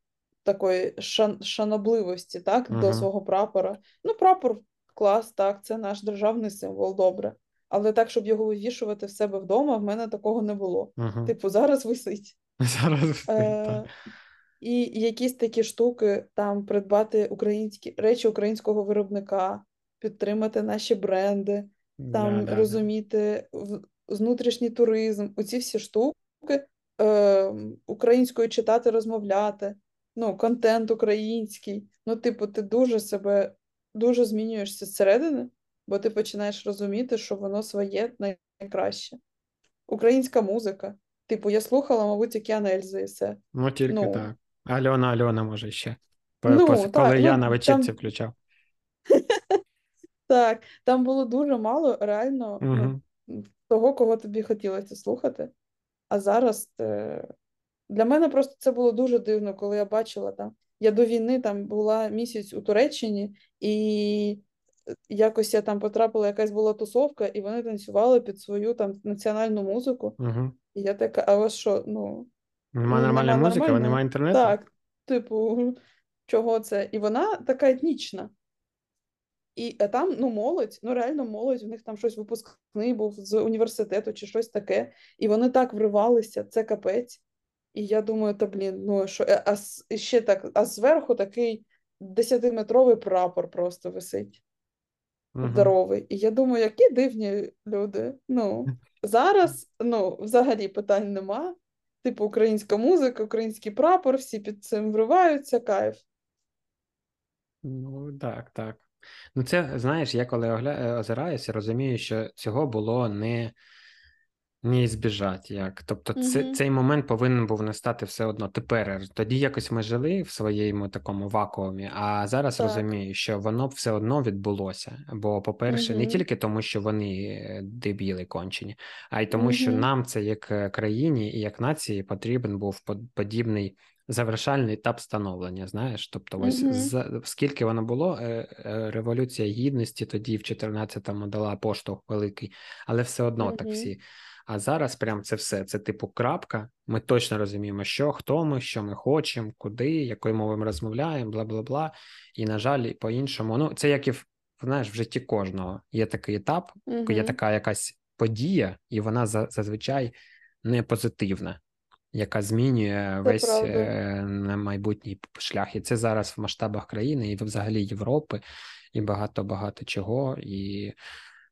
такої шан шанобливості, так, до свого прапора. Ну, прапор клас, так, це наш державний символ, добре. Але так, щоб його вивішувати в себе вдома, в мене такого не було. Угу. Типу, зараз висить. Зараз все Е, так. і якісь такі штуки, там придбати українські речі українського виробника, підтримати наші бренди, там Да-да-да. розуміти внутрішній туризм, оці всі штуки, е, українською читати, розмовляти, ну, контент український. Ну, типу, ти дуже себе дуже змінюєшся зсередини, бо ти починаєш розуміти, що воно своє найкраще. Українська музика. Типу, я слухала, мабуть, Океан Ельзи і все. Ну, тільки Ну. так. Альона, Альона, може, ще. По- Ну, по- так, коли я ну, на вечірці там- включав. Так, там було дуже мало реально ну, Угу. того, кого тобі хотілося слухати. А зараз е, для мене просто це було дуже дивно, коли я бачила там. Я до війни там була місяць у Туреччині, і е, якось я там потрапила, якась була тусовка, і вони танцювали під свою там національну музику. Угу. І я така, а у вас що? Ну, Нема нормальної музики, нормальної. немає інтернету? так, типу, чого це? І вона така етнічна. І а там, ну, молодь, ну реально молодь, у них там щось випускний був з університету чи щось таке. І вони так вривалися, це капець. І я думаю, та блін, ну що, е, а ще так, а зверху такий 10-метровий прапор просто висить. Мгм. здоровий. І я думаю, які дивні люди. Ну, зараз, ну, взагалі питань нема. Типу, українська музика, український прапор, всі під цим вриваються, кайф. Ну, так, так. Ну, це, знаєш, я коли огля... е, озираюся, розумію, що цього було не, не збіжати. Як. Тобто, це, цей момент повинен був настати все одно тепер. Тоді якось ми жили в своєму такому вакуумі, а зараз Так. розумію, що воно б все одно відбулося. Бо, по-перше, не тільки тому, що вони е, дебіли кончені, а й тому, що нам це як е, країні і як нації потрібен був подібний завершальний етап становлення. Знаєш, тобто, ось Мгм. з, скільки воно було, е, е, революція гідності тоді в 14-му дала поштовх великий, але все одно так всі. А зараз прям це все. Це типу крапка. Ми точно розуміємо, що, хто ми, що ми хочемо, куди, якою мовою ми розмовляємо, бла бла бла. І, на жаль, по-іншому. Ну, це як і в знаєш, в житті кожного. Є такий етап, є така якась подія, і вона за- зазвичай не позитивна, яка змінює Це весь правда. е, майбутній шлях. І це зараз в масштабах країни, і взагалі Європи, і багато-багато чого. І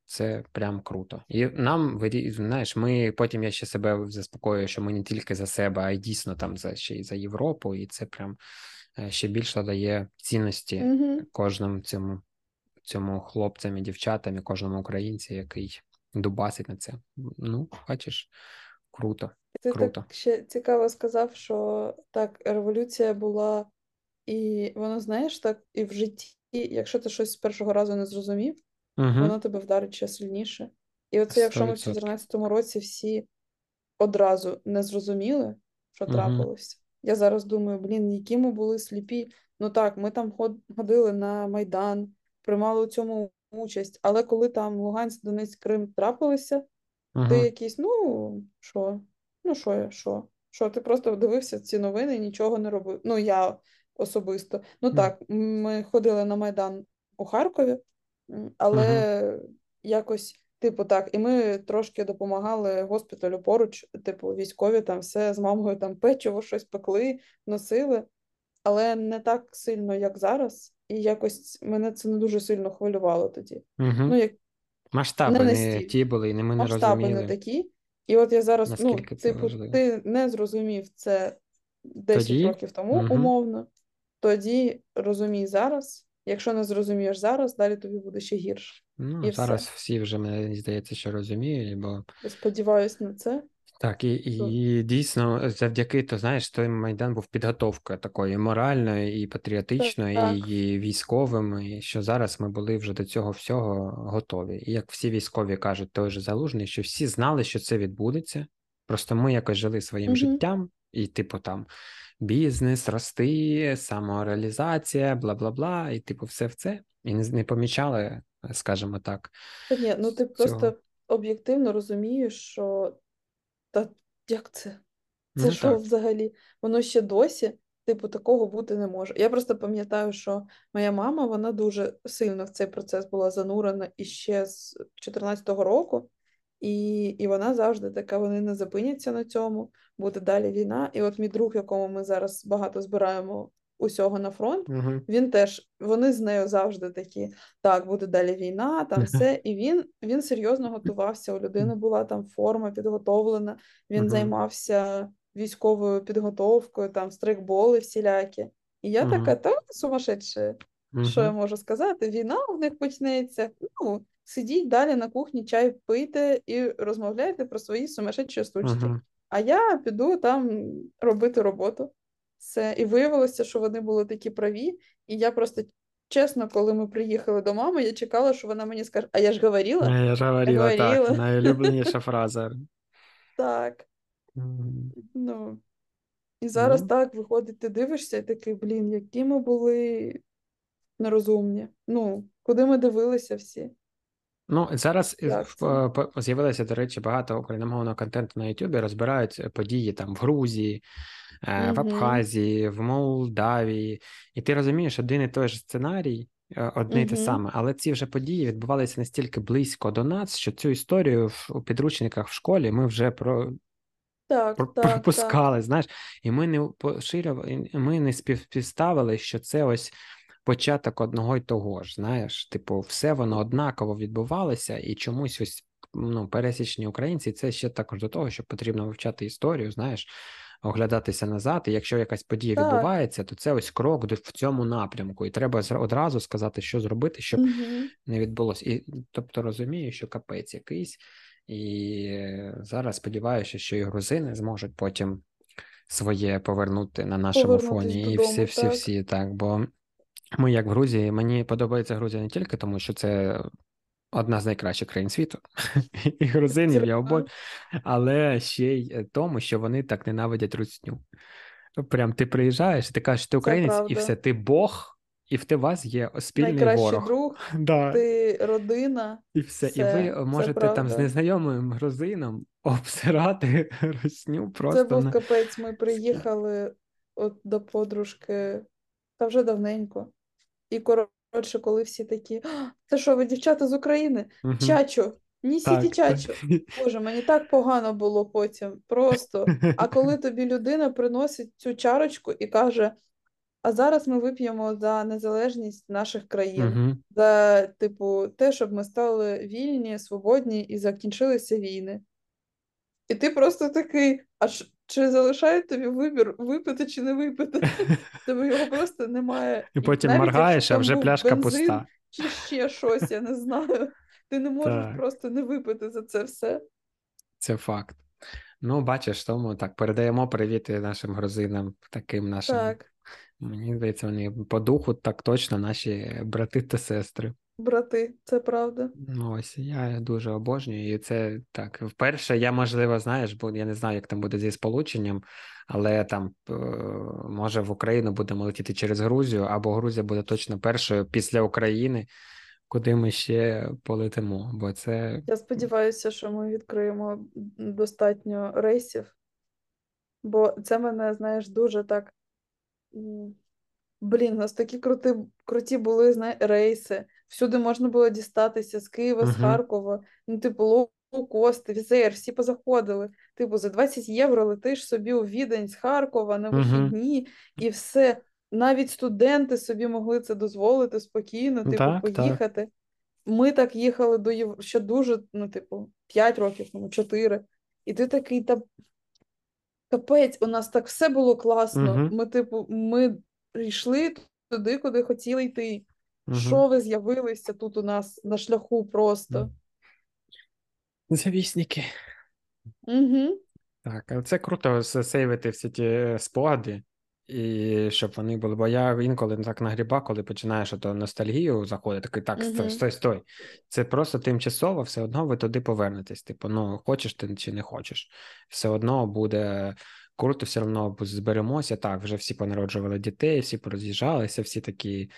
це прям круто. І нам знаєш, ми потім я ще себе заспокоюю, що ми не тільки за себе, а й дійсно там за ще й за Європу, і це прям е, ще більше дає цінності Мгм. кожному цьому, цьому хлопцям і дівчатам, і кожному українці, який дубасить на це. Ну, бачиш, круто. Ти Круто. так ще цікаво сказав, що так, революція була, і воно, знаєш, так і в житті, якщо ти щось з першого разу не зрозумів, Угу. воно тебе вдарить ще сильніше. І оце, якщо ми в 100%. 2014 році всі одразу не зрозуміли, що трапилось, я зараз думаю, блін, які ми були сліпі. Ну так, ми там ход- ходили на Майдан, приймали у цьому участь, але коли там Луганськ, Донецьк, Крим трапилися, ти Угу. якийсь, ну, що? Ну, що я, що? Що ти просто дивився ці новини і нічого не робив. Ну, я особисто. Ну так, ми ходили на Майдан у Харкові, але якось, типу, так, і ми трошки допомагали госпіталю поруч, типу, військові там все з мамою там печиво щось пекли, носили, але не так сильно, як зараз. І якось мене це не дуже сильно хвилювало тоді. Угу. Ну, як Масштаби не не ті були, і не ми не масштаби не такі. І от я зараз, ну, Наскільки це типу, важливо. ти не зрозумів це 10 Тоді? років тому, Мгм. умовно, тоді розумій зараз. Якщо не зрозумієш зараз, далі тобі буде ще гірше. Ну, І зараз все. всі вже, мені здається, що розуміють, бо Я сподіваюсь на це. Так, і, і дійсно, завдяки, то знаєш, той майдан був підготовкою такою і моральною, і патріотичною, Так. і військовим, і що зараз ми були вже до цього всього готові. І як всі військові кажуть, той же залужний, що всі знали, що це відбудеться. Просто ми якось жили своїм Мгм. життям, і, типу, там бізнес, рости, самореалізація, бла бла бла, і типу, все в це. І не, не помічали, скажімо так. Та ні, ну ти цього. просто об'єктивно розумієш, що та як це? Це Ну, що так. взагалі? Воно ще досі, типу, такого бути не може. Я просто пам'ятаю, що моя мама, вона дуже сильно в цей процес була занурена іще з 14-го року, і, і вона завжди така, вони не зупиняться на цьому, буде далі війна. І от мій друг, якому ми зараз багато збираємо усього на фронт, Угу. він теж, вони з нею завжди такі, так, буде далі війна, там все. І він, він серйозно готувався. У людини була там форма підготовлена, він Мгм. займався військовою підготовкою, там стрикболи всілякі. І я Мгм. така, та сумасшедше, що я Угу. можу сказати? Війна в них почнеться. Ну, сидіть далі на кухні, чай пийте і розмовляйте про свої сумасшедші штучки. Угу. А я піду там робити роботу. Все. І виявилося, що вони були такі праві. І я просто чесно, коли ми приїхали до мами, я чекала, що вона мені скаже: А я ж говорила? Я ж говорила, так, говорила. найулюбленіша фраза. Так. Ну. І зараз Ну. так виходить, ти дивишся і такий, блін, які ми були нерозумні. Ну, куди ми дивилися всі? Ну, зараз це? по- з'явилося, до речі, багато україномовного контенту на Ютубі, розбирають е, події там в Грузії, е, в Абхазії, в Молдавії. І ти розумієш, один і той же сценарій, е, одне й те саме, але ці вже події відбувалися настільки близько до нас, що цю історію в у підручниках в школі ми вже про Так, про- так, так. пропускали, знаєш, і ми не поширювали, ми не співставили, що це ось початок одного й того ж. Знаєш, типу, все воно однаково відбувалося, і чомусь ось ну, пересічні українці це ще також до того, що потрібно вивчати історію, знаєш, оглядатися назад. І якщо якась подія Так. відбувається, то це ось крок в цьому напрямку, і треба одразу сказати, що зробити, щоб Мгм. не відбулося. І тобто розумію, що капець якийсь, і е, зараз сподіваюся, що і грузини зможуть потім своє повернути на нашому фоні, і додому, всі, всі, так. всі так. Бо ми, як в Грузії, мені подобається Грузія не тільки тому, що це одна з найкращих країн світу, і грузинів я обожнюю, але ще й е, тому, що вони так ненавидять русню. Прям ти приїжджаєш, ти кажеш, ти українець, і все, ти Бог, і в те вас є спільний Найкращий ворог. друг, Да. ти родина. І все. І ви можете там з незнайомим грузином обсирати русню Це був на... капець. Ми приїхали от до подружки, та вже давненько. І коротше, коли всі такі, це що, ви дівчата з України? Мгм. Чачу, нісіть Так, чачу. Боже, мені так погано було потім. Просто. А коли тобі людина приносить цю чарочку і каже: а зараз ми вип'ємо за незалежність наших країн, Мгм. за, типу, те, щоб ми стали вільні, свободні і закінчилися війни. І ти просто такий, а ш- чи залишають тобі вибір випити чи не випити? Тобі його просто немає. І потім навіть моргаєш, а вже пляшка бензин пуста. Чи ще щось, я не знаю. Ти не можеш Так. просто не випити за це все. Це факт. Ну, бачиш, тому так, передаємо привіти нашим грузинам, таким нашим. Так, Мені здається, вони по духу так точно наші брати та сестри. Брати, це правда. Ну, ось я дуже обожнюю, і це так. Вперше я, можливо, знаєш, бо я не знаю, як там буде зі сполученням, але там е, може в Україну будемо летіти через Грузію, або Грузія буде точно першою після України, куди ми ще полетимо. Бо це Я сподіваюся, що ми відкриємо достатньо рейсів, бо це мене, знаєш, дуже так. Блін, у нас такі крути, круті були знає, рейси. Всюди можна було дістатися з Києва, з Харкова. Ну, типу, лоукости, візер, всі позаходили. Типу, за 20 євро летиш собі у Відень з Харкова на вихідні, і все. Навіть студенти собі могли це дозволити спокійно, типу, Так, так. поїхати. Ми так їхали до Європи ще дуже, ну, типу, 5 років, тому 4. І ти такий, та капець, у нас так все було класно. Мгм. Ми, типу, ми йшли туди, куди хотіли йти. Мгм. Що ви з'явилися тут у нас на шляху просто? завісники. Угу. Так, але це круто сейвити всі ті спогади, і щоб вони були. Бо я інколи так нагріба, коли починаєш ото ностальгію заходити, такий так, стой, стой, стой. Це просто тимчасово, все одно ви туди повернетесь. Типу, ну хочеш ти чи не хочеш, все одно буде круто, все одно зберемося. Так, вже всі понароджували дітей, всі пороз'їжджалися, всі такі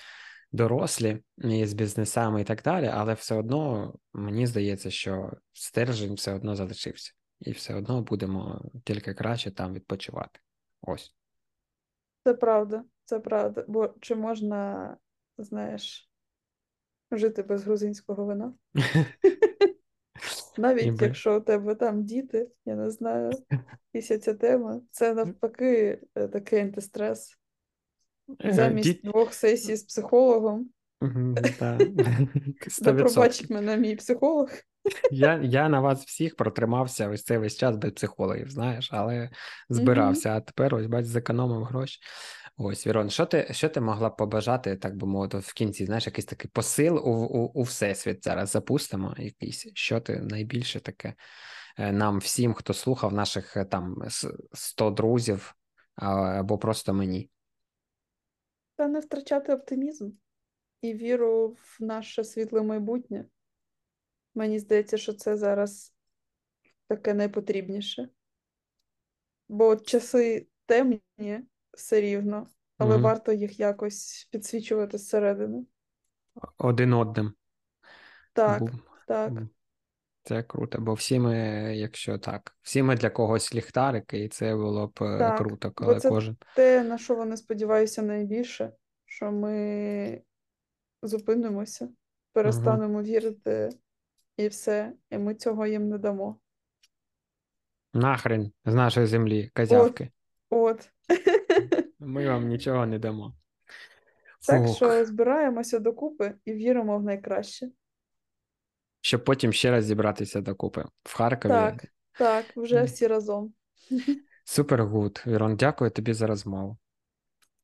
дорослі і з бізнесами і так далі, але все одно мені здається, що стержень все одно залишився, і все одно будемо тільки краще там відпочивати. Ось. Це правда, це правда. Бо чи можна, знаєш, жити без грузинського вина? Навіть Ніби. якщо у тебе там діти, я не знаю, після ця тема, це навпаки е, такий антистрес. Е, Замість діт- двох сесій з психологом, Мгм, та, де 100%. пробачить мене мій психолог. Я, я на вас всіх протримався ось цей весь час без психологів, знаєш, але збирався, а тепер ось бач, зекономив гроші. Ось, Вірон, що ти, що ти могла б побажати, так би мовити, в кінці, знаєш, якийсь такий посил у, у, у всесвіт зараз запустимо якийсь, що ти найбільше таке е, нам всім, хто слухав наших е, там с- 100 друзів або просто мені. Та не втрачати оптимізм і віру в наше світле майбутнє. Мені здається, що це зараз таке найпотрібніше. Бо часи темні все рівно, але Мгм. варто їх якось підсвічувати зсередини. Один одним. Так, Бу- так, М, Це круто, бо всі ми, якщо так, всі ми для когось ліхтарики, і це було б е, Так, круто, бо коли це кожен. те, на що вони сподіваються найбільше, що ми зупинимося, перестанемо вірити і все, і ми цього їм не дамо. Нахрен з нашої землі, козявки. От. Ми вам нічого не дамо. Так Фух. що збираємося докупи і віримо в найкраще. Щоб потім ще раз зібратися докупи в Харкові. Так, так, вже всі разом. Super good. Вірун, дякую тобі за розмову.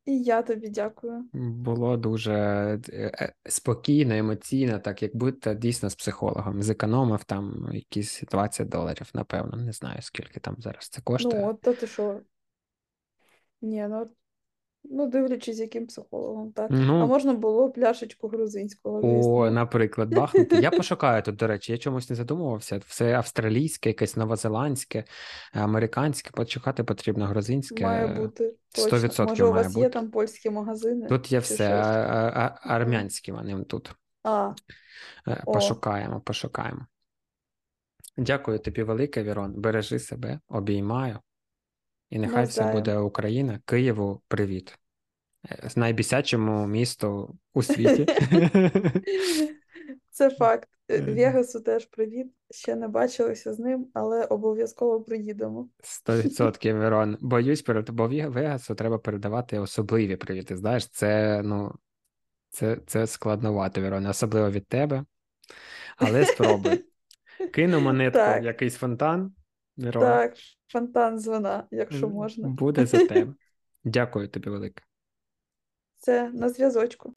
І я тобі дякую. Було дуже е, е, спокійно, емоційно, так як будто дійсно з психологом. Зекономив там якісь 20 доларів, напевно. Не знаю, скільки там зараз це коштує. Ну, от то ти що? Ні, ну, ну дивлячись, яким психологом, так. Ну, А можна було пляшечку грузинського, О, звісно. наприклад, бахнути. Я пошукаю тут, до речі, я чомусь не задумувався. Все австралійське, якесь новозеландське, американське, почекати потрібно грузинське. Має бути. сто Точно. відсотків Може, у має вас є бути. там польські магазини? Тут є чи все, щось? а- а- а- армянські вони тут. А, Е, О. Пошукаємо, пошукаємо. Дякую тобі велике, Вірон. Бережи себе, обіймаю. І нехай все Навзаєм. буде Україна. Києву, привіт. Е, Найбісячому місту у світі. це факт. Е, Вегасу теж привіт. Ще не бачилися з ним, але обов'язково приїдемо. Сто відсотків, Верон. Боюсь, перед бо Вегасу треба передавати особливі привіти. Знаєш, це ну це, це складновато, Верон, особливо від тебе. Але спробуй. Кину монетку в якийсь фонтан. Верон. Так, фонтан з вина, якщо можна. Буде за тебе. Дякую тобі велике. Це на зв'язочку.